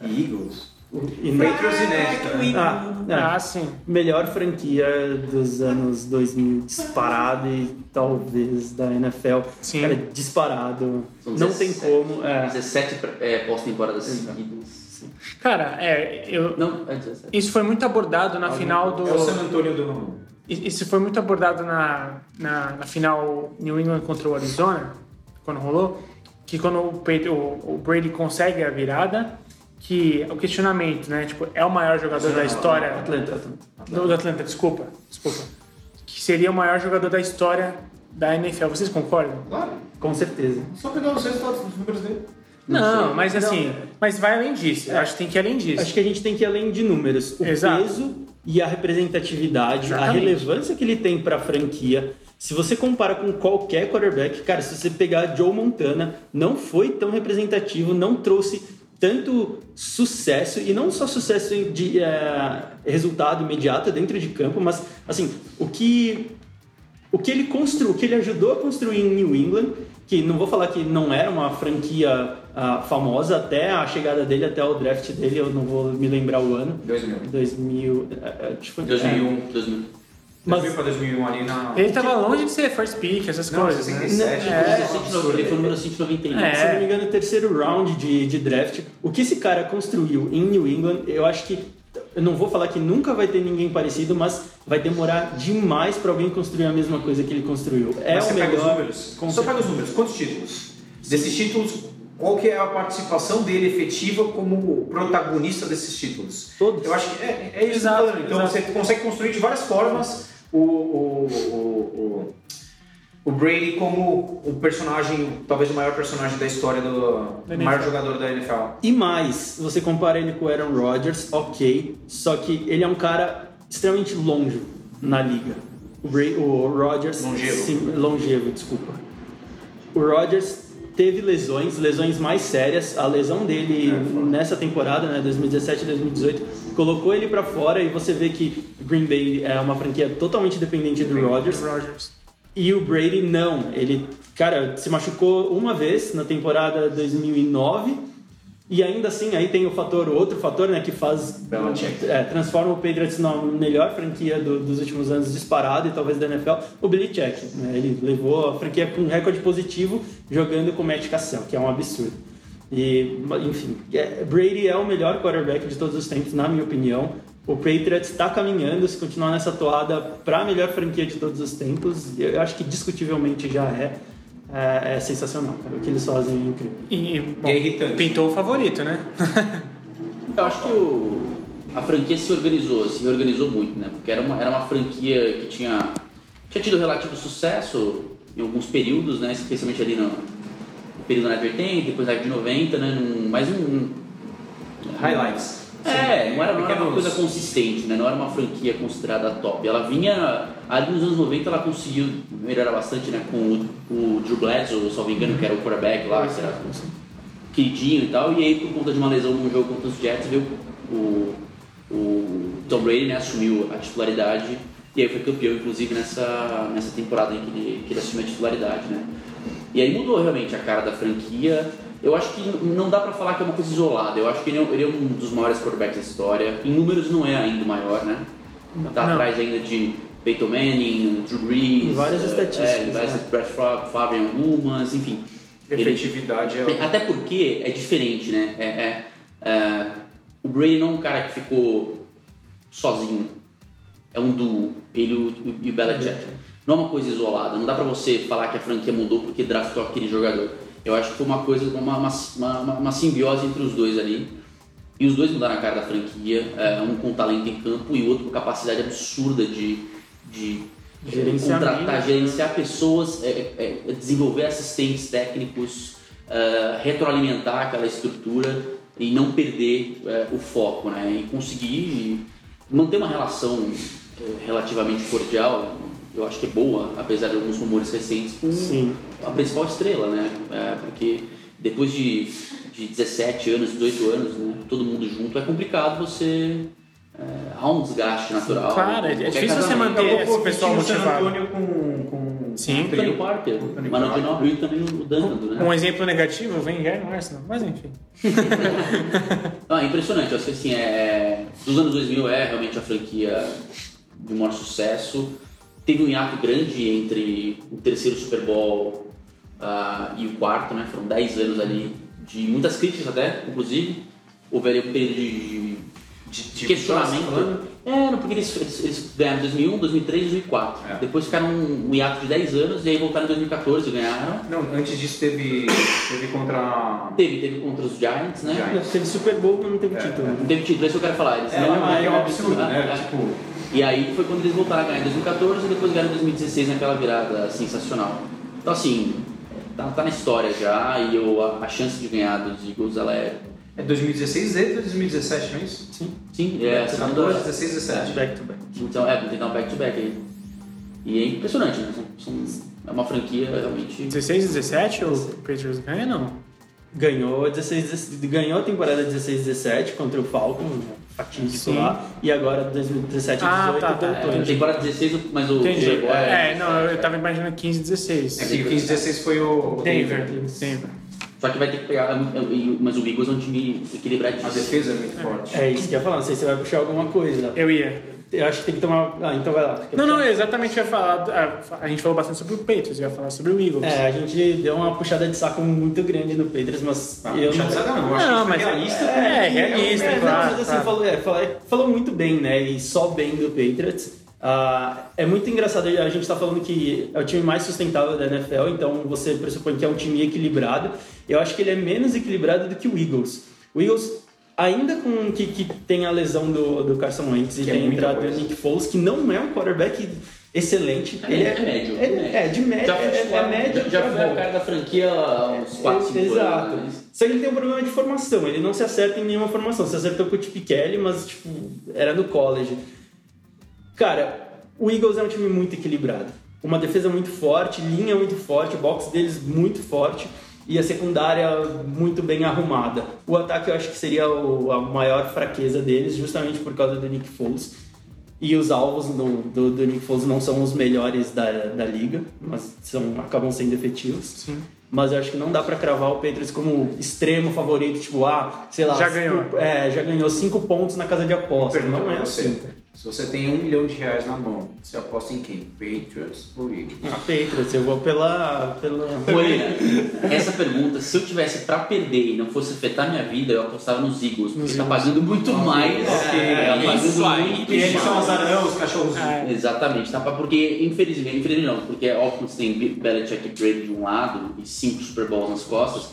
Eagles. E Patriots inédito. Ah, não. Ah, sim. Melhor franquia dos anos 2000 disparado e talvez da NFL. Sim. Cara, disparado. São Não 17. tem como. É. 17 é, pós-temporadas seguidas. Cara, é, eu, Não, é 17. isso foi muito abordado na final do. É o San Antonio do. Isso foi muito abordado na, na, na final New England contra o Arizona, quando rolou, que quando o, o, o Brady consegue a virada, que o questionamento, né? Tipo, é o maior jogador da história Atlanta, Atlanta. do, do Atlanta, desculpa, desculpa, que seria o maior jogador da história da NFL. Vocês concordam? Claro. Com certeza. Só pegar os resultados dos números dele. Não, mas assim, mas vai além disso. Eu acho que tem que ir além disso. Acho que a gente tem que ir além de números. O Exato. peso e a representatividade, a Exatamente. relevância que ele tem para a franquia. Se você compara com qualquer quarterback, cara, se você pegar Joe Montana, não foi tão representativo, não trouxe tanto sucesso e não só sucesso de eh, resultado imediato dentro de campo, mas assim, o que o que ele construiu, o que ele ajudou a construir em New England, que não vou falar que não era uma franquia ah, famosa até a chegada dele, até o draft dele, eu não vou me lembrar o ano. 2000. 2000, é, é, acho que foi- 2001, 2000. Mas- 2000 para 2001 ali na... Ele tava longe de ser first pick, essas Não, coisas, né? 67. É. Ele foi o número 191. É. se não me engano, o terceiro round de, de draft. O que esse cara construiu em New England, eu acho que. Eu não vou falar que nunca vai ter ninguém parecido, mas vai demorar demais para alguém construir a mesma coisa que ele construiu. É Mas o você pega os melhor. números. com Só pega os números. Quantos títulos? Desses títulos, qual que é a participação dele efetiva como protagonista desses títulos? Todos. Eu acho que é, é isso Exato. Então exato. você consegue construir de várias formas o, o, o, o, o Brady como o personagem, talvez o maior personagem da história do Da o maior jogador da NFL. E mais, você compara ele com o Aaron Rodgers, ok, só que ele é um cara extremamente longe na liga. O, Bra- o Rodgers. Longevo. Sim, longevo, desculpa. O Rodgers teve lesões, lesões mais sérias. A lesão dele nessa temporada, né, 2017 2018, colocou ele pra fora e você vê que Green Bay é uma franquia totalmente dependente do Rodgers. E o Brady não. Ele, cara, se machucou uma vez na temporada 2009 e ainda assim aí tem o fator, outro fator, né, que faz é, transforma o Patriots na melhor franquia do- dos últimos anos disparado e talvez da NFL, o Belichick. Né, ele levou a franquia com um recorde positivo jogando com Matt Cassell, que é um absurdo. E, enfim, é- Brady é o melhor quarterback de todos os tempos, na minha opinião. O Patriots está caminhando, se continuar nessa toada, para a melhor franquia de todos os tempos. Eu acho que discutivelmente já é. É, é sensacional, cara. O que eles fazem é incrível. E, bom, é irritante. pintou o favorito, né? Eu acho que o, a franquia se organizou, se reorganizou muito, né? Porque era uma, era uma franquia que tinha, tinha tido relativo sucesso em alguns períodos, né? Especialmente ali no período na 80, depois na de 90, né? Num, mais um... Highlights. É, não era, não era uma Pequenos- coisa consistente, né? Não era uma franquia considerada top. Ela vinha, ali nos anos 90 ela conseguiu melhorar bastante, né? Com o, o Drew Bledsoe, se não me engano, que era o quarterback lá, que era queridinho e tal. E aí, por conta de uma lesão num jogo contra os Jets, veio o, o Tom Brady, né? Assumiu a titularidade. E aí foi campeão, inclusive, nessa, nessa temporada em que ele, que ele assumiu a titularidade, né? E aí mudou realmente a cara da franquia. Eu acho que não dá pra falar que é uma coisa isolada. Eu acho que ele é, ele é um dos maiores quarterbacks da história. Em números não é ainda o maior, né? Tá Não. atrás ainda de Peyton Manning, Drew Brees. E várias eh, estatísticas, É, várias né? Brett Fa- Favre em algumas, enfim. Ele- Efetividade é... até porque é diferente, né? É, é, é, o Brady não é um cara que ficou sozinho. É um duo, ele e o- Belichick. Não é uma coisa isolada. Não dá pra você falar que a franquia mudou porque draftou aquele jogador. Eu acho que foi uma coisa, uma, uma, uma, uma simbiose entre os dois ali. E os dois mudaram a cara da franquia, é, um com talento em campo e outro com capacidade absurda de, de Gerenciamento. contratar, gerenciar pessoas, é, é, é, desenvolver assistentes técnicos, é, retroalimentar aquela estrutura e não perder é, o foco, né? E conseguir manter uma relação é, relativamente cordial, eu acho que é boa, apesar de alguns rumores recentes, com Sim. a principal estrela, né? É, porque depois de, de 17 anos, 18 anos, né? todo mundo junto, é complicado você. É, há um desgaste natural. Claro, é Qualquer difícil você manter esse pessoal o motivado. Antonio com, com Sim. com Tony. Parker, Tony Manu Parker. Ginóbili e também o né? Um exemplo negativo, o Wenger no Arsenal. Mas enfim. Não, é impressionante, eu acho que assim, é, dos anos 2000 é realmente a franquia de maior sucesso. Teve um hiato grande entre o terceiro Super Bowl ah, e o quarto, né? Foram 10 anos ali de muitas críticas até, inclusive. Houve ali um período de, de, de questionamento. É, não, porque eles, eles, eles ganharam em 2001, 2003 e 2004. É. Depois ficaram um, um hiato de 10 anos e aí voltaram em 2014 e ganharam. Não, antes disso teve, teve contra... Teve, teve contra os Giants, né? Giants. Teve Super Bowl, mas não teve É, título. Não teve título, é isso que eu quero falar. Eles É, não não, é, ganharam um absurdo, Ah, né? ah. Tipo, E aí foi quando eles voltaram a ganhar em 2014 e depois ganharam em 2016 naquela virada sensacional. Então assim, tá, tá na história já e eu, a, a chance de ganhar dos Eagles ela é. é 2016 e 2017, não é isso? Sim. Sim, é a 14, segunda. 16, 17. Back to back. Então, é, vamos tentar um back-to-back aí. E é impressionante, né? São, são- é uma franquia realmente. 16 e 17 o Patriots ganha, não? Ganhou, 16, ganhou a temporada 16-17 contra o Falcons, fatídico Sim. lá, e agora 2017 Ah, 18 tá, tá. voltou. É, temporada 16, mas o. Entendi. o- É, não, eu tava imaginando 15, 16. É que o 15 16 foi o Denver. Denver. Só que vai ter que pegar. Mas o Eagles é um time equilibradíssimo. A defesa é muito forte. É isso que eu ia falar, não sei se você vai puxar alguma coisa. Eu ia. Eu acho que tem que tomar. Ah, então vai lá. Não, não, exatamente ia falar. A, a gente falou bastante sobre o Patriots, eu ia falar sobre o Eagles. É, a gente deu uma puxada de saco muito grande no Patriots, mas Ah, eu não... saco não, eu acho Não, mas realista. é, é realista, É, claro. mas assim, claro. falou, é, falou, falou muito bem, né? E só bem do Patriots. Ah, é muito engraçado, a gente tá falando que é o time mais sustentável da NFL, então você pressupõe que é um time equilibrado. Eu acho que ele é menos equilibrado do que o Eagles. O Eagles, ainda com que, que tem a lesão do, do Carson Wentz e Que é tem muita entrado o coisa. Nick Foles, que não é um quarterback excelente. É, ele é médio, É, é médio. é de médio. Já é, é médio. já, já pra foi o cara da franquia há uns 4, 5 Exato. anos. né? Só que ele tem um problema de formação, ele não se acerta em nenhuma formação. Se acertou com o Chip Kelly, mas tipo, era no college. Cara, o Eagles é um time muito equilibrado. Uma defesa muito forte, linha muito forte, o box deles muito forte e a secundária muito bem arrumada. O ataque eu acho que seria o- a maior fraqueza deles, justamente por causa do Nick Foles. E os alvos do, do, do Nick Foles não são os melhores da, da liga, mas são, acabam sendo efetivos. Sim. Mas eu acho que não dá pra cravar o Patriots como extremo favorito, tipo, ah, sei lá, Já cinco- ganhou. é, já ganhou cinco pontos na casa de aposta. Não é você. Se você tem um milhão de reais na mão, você aposta em quem? Patriots ou Eagles? A Patriots, eu vou pela. pela... Moreira, essa pergunta, se eu tivesse pra perder e não fosse afetar minha vida, eu apostava nos Eagles, porque tá pagando muito mais. ok. É, tá É pagando isso aí. muito E eles são mais. os anãos, os cachorros. É. Exatamente, tá? Porque, infelizmente, infelizmente não, porque é óbvio que você tem Belichick e Brady de um lado e cinco Super Bowls nas costas,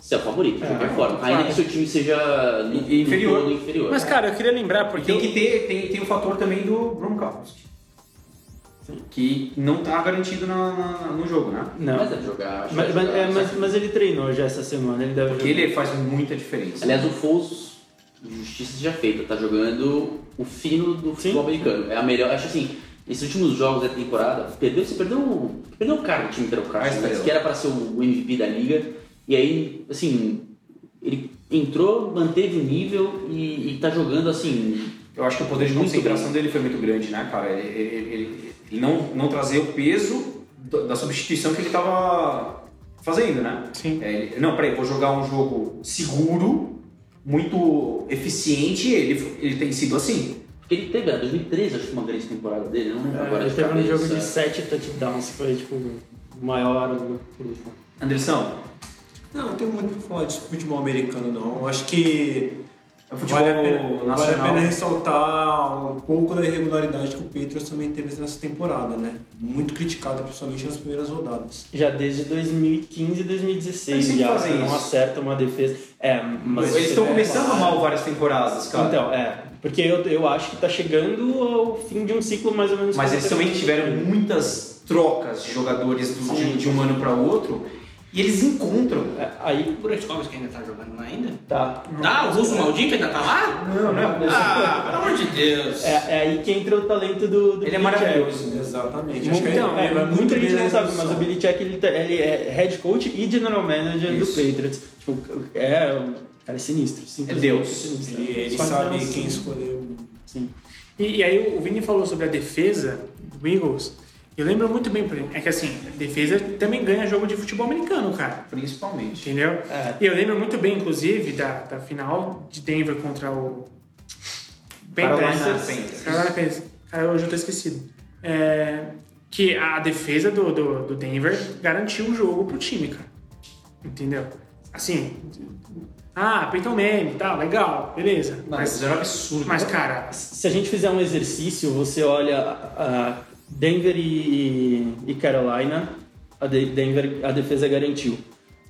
você é o favorito, de qualquer forma. Ainda que seu time seja no, inferior. no inferior. Mas, cara, eu queria lembrar, porque. Tem que ter, tem, tem o fator também do Gronkowski. Que não tá garantido na, na- no jogo, né? Não. Mas deve jogar, Mas, jogar, é, mas, sabe? mas ele treinou já essa semana, ele deve Porque jogar. ele faz muita diferença. Aliás, o Foles, justiça seja feita, tá jogando o fino do futebol americano. É a melhor, acho assim, esses últimos jogos da temporada, perdeu, você perdeu, o- perdeu o cara do time pelo A Carson, estrela. né, que era para ser o MVP da liga, e aí, assim, ele entrou, manteve o nível e, e tá jogando assim. Eu acho que o poder de concentração bem. dele foi muito grande, né, cara? Ele, ele, ele- ele não, não trazer o peso da substituição que ele tava fazendo, né? Sim. É, ele- não, peraí, vou jogar um jogo seguro, muito eficiente, ele, ele tem sido assim. Porque ele teve, era 2013, acho que uma grande temporada dele, não lembro agora Ele de teve um jogo de sete touchdowns, foi tipo o maior do grupo. Anderson, Não, não tenho muito pra falar de futebol americano, não. Eu acho que é vale, a pena, vale a pena ressaltar um pouco da irregularidade que o Patriots também teve nessa temporada, né? Muito criticada, principalmente nas primeiras rodadas. Já desde 2015 e Eles 2016 sempre já fazem não isso. acerta uma defesa. É, mas Eles estão começando mal várias temporadas, cara. Então, é. Porque eu, eu acho que tá chegando ao fim de um ciclo mais ou menos. Mas eles tá também tiveram muitas trocas de jogadores do- de, de um ano para outro e eles encontram. É, Aí O Bretskovski ainda tá jogando lá ainda? tá. Tá, o russo maldito ainda tá lá? Não, não é Ah, pelo amor de Deus. É, é aí que entra o talento do, do Ele é maravilhoso. Exatamente. Acho Muito, que é, vai muita gente não sabe, mas o Belichick ele, tá- ele é head coach e general manager Isso. do Patriots. Tipo, é, o cara é sinistro. simplesmente Deus. sinistro. Ele, ele que sabe não, quem escolheu. Sim. E, e aí o Vini falou sobre a defesa do Eagles. Eu lembro muito bem, por exemplo, é que assim, a defesa também ganha jogo de futebol americano, cara. Principalmente. Entendeu? É. E eu lembro muito bem, inclusive, da, da final de Denver contra o Panthers. Panthers. Carolina Panthers. Cara, hoje eu tô esquecido. É, que a defesa do, do, do Denver garantiu o jogo pro time, cara. Entendeu? Assim, ah, Peyton Manning, tá, legal, beleza. Mas Mas, era um absurdo. mas cara, Se a gente fizer um exercício, você olha a Denver e, e Carolina, a de- Denver a defesa garantiu.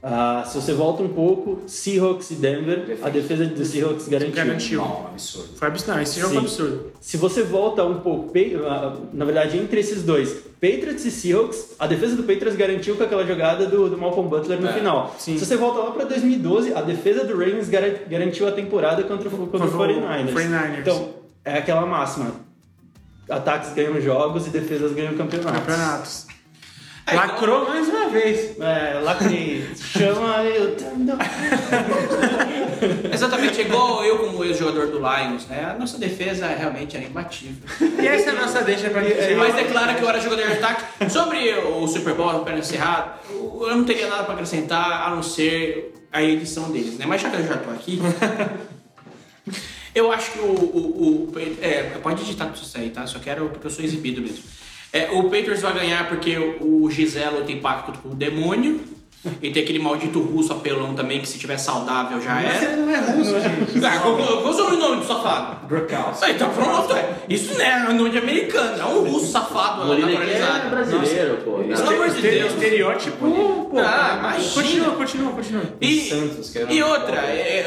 Ah, se você volta um pouco, Seahawks e Denver, a defesa do Seahawks garantiu. garantiu. Não, absurdo. Foi absurdo. Não, esse jogo foi absurdo. Se você volta um pouco, ah, na verdade, entre esses dois, Patriots e Seahawks, a defesa do Patriots garantiu com aquela jogada do, do Malcolm Butler no É, final. sim. Se você volta lá para 2012, a defesa do Ravens gar- garantiu a temporada contra, o- contra Contra o 49ers. 49ers. Então, é aquela máxima. Ataques ganham jogos e defesas ganham campeonatos. Campeonatos. Lacrou mais uma vez. É, lacrei. Chama eu. Exatamente, é igual eu como ex-jogador do Lions, né? A nossa defesa realmente era imbatível. E essa é a nossa deixa pra gente. Mas é claro que eu era jogador de ataque. Sobre o Super Bowl, para encerrar, eu não teria nada para acrescentar a não ser a edição deles, né? Mas já que eu já tô aqui, eu acho que o. o, o- é, pode editar tudo isso aí, tá? Só quero porque eu sou exibido mesmo. É, o Patriots vai ganhar porque o Giselo tem pacto com o demônio. E tem aquele maldito russo apelão também, que se tiver saudável já Mas é. ele não é russo, gente. Ah, qual, qual qual o sobrenome do safado? Brookhouse. Ah, então pronto, é. Isso não é nome de americano, é um russo safado é naturalizado. brasileiro, pô. Pelo amor de Deus. Estereótipo. Ah, imagina. Continua, continua, continua. E, Santos, que era outra, é,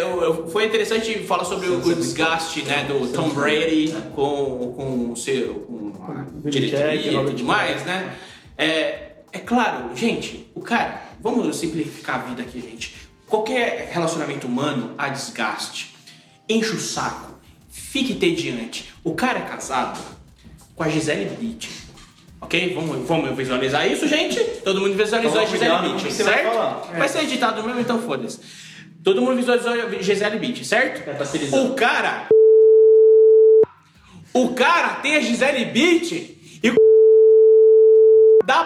foi interessante falar sobre o, o desgaste né, do Tom Brady com, com o seu com a diretoria e tudo mais, né? É, é claro, gente, o cara, vamos simplificar a vida aqui, gente. Qualquer relacionamento humano há desgaste. Enche o saco, fique entediante. O cara é casado com a Gisele Bündchen. Ok? Vamos, vamos visualizar isso, gente? Todo mundo visualizou Toma a Gisele cuidado Bündchen, você vai certo? falar. Vai ser editado mesmo, então foda-se. Todo mundo visualizou a Gisele Bündchen, certo? É pasteurizado. O cara... O cara tem a Gisele Bündchen e da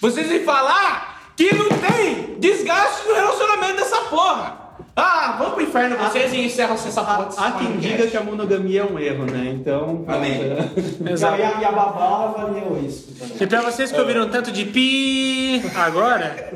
vocês vêm falar que não tem desgaste no relacionamento dessa porra. Ah, vamos pro inferno vocês e encerram essa porra. Há quem diga que a monogamia é um erro, né? Então. Amém. Exato. E a, e a babá avaliou isso também. E pra vocês que ouviram tanto de pi agora,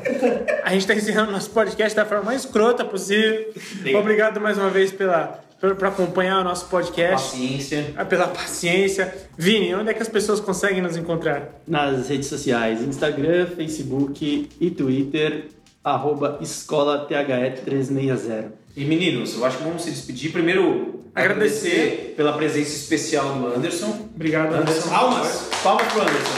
a gente tá encerrando nosso podcast da forma mais escrota possível. Obrigado mais uma vez pela, por, por acompanhar o nosso podcast. Paciência. ah, Pela paciência. Vini, onde é que as pessoas conseguem nos encontrar? Nas redes sociais, Instagram, Facebook e Twitter, arroba escola THE360. E meninos, eu acho que vamos se despedir. Primeiro, Agradecer. pela presença especial do Anderson. Obrigado, Anderson. Palmas! Palmas pro Anderson.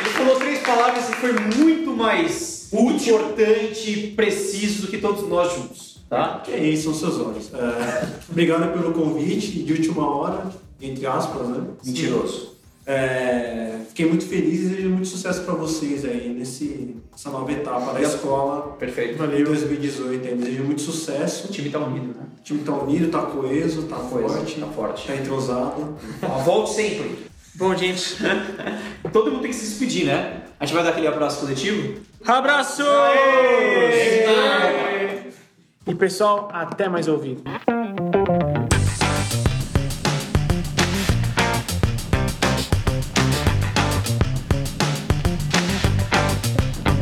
Ele falou três palavras e foi muito mais importante, preciso do que todos nós juntos. Tá? Que é isso, são seus olhos. É, obrigado pelo convite de última hora, entre aspas, né? Mentiroso. É, fiquei muito feliz e desejo muito sucesso para vocês aí nesse, nessa nova etapa da escola. Perfeito. Valeu. 2018 aí. Desejo muito sucesso. O time tá unido, né? O time tá unido, tá coeso, tá, coeso, forte, tá forte. tá entrosado. Volte sempre. Bom, gente. Todo mundo tem que se despedir, né? A gente vai dar aquele abraço coletivo? Abraço! E pessoal, até mais ouvir.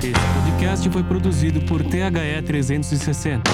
Esse podcast foi produzido por THE 360.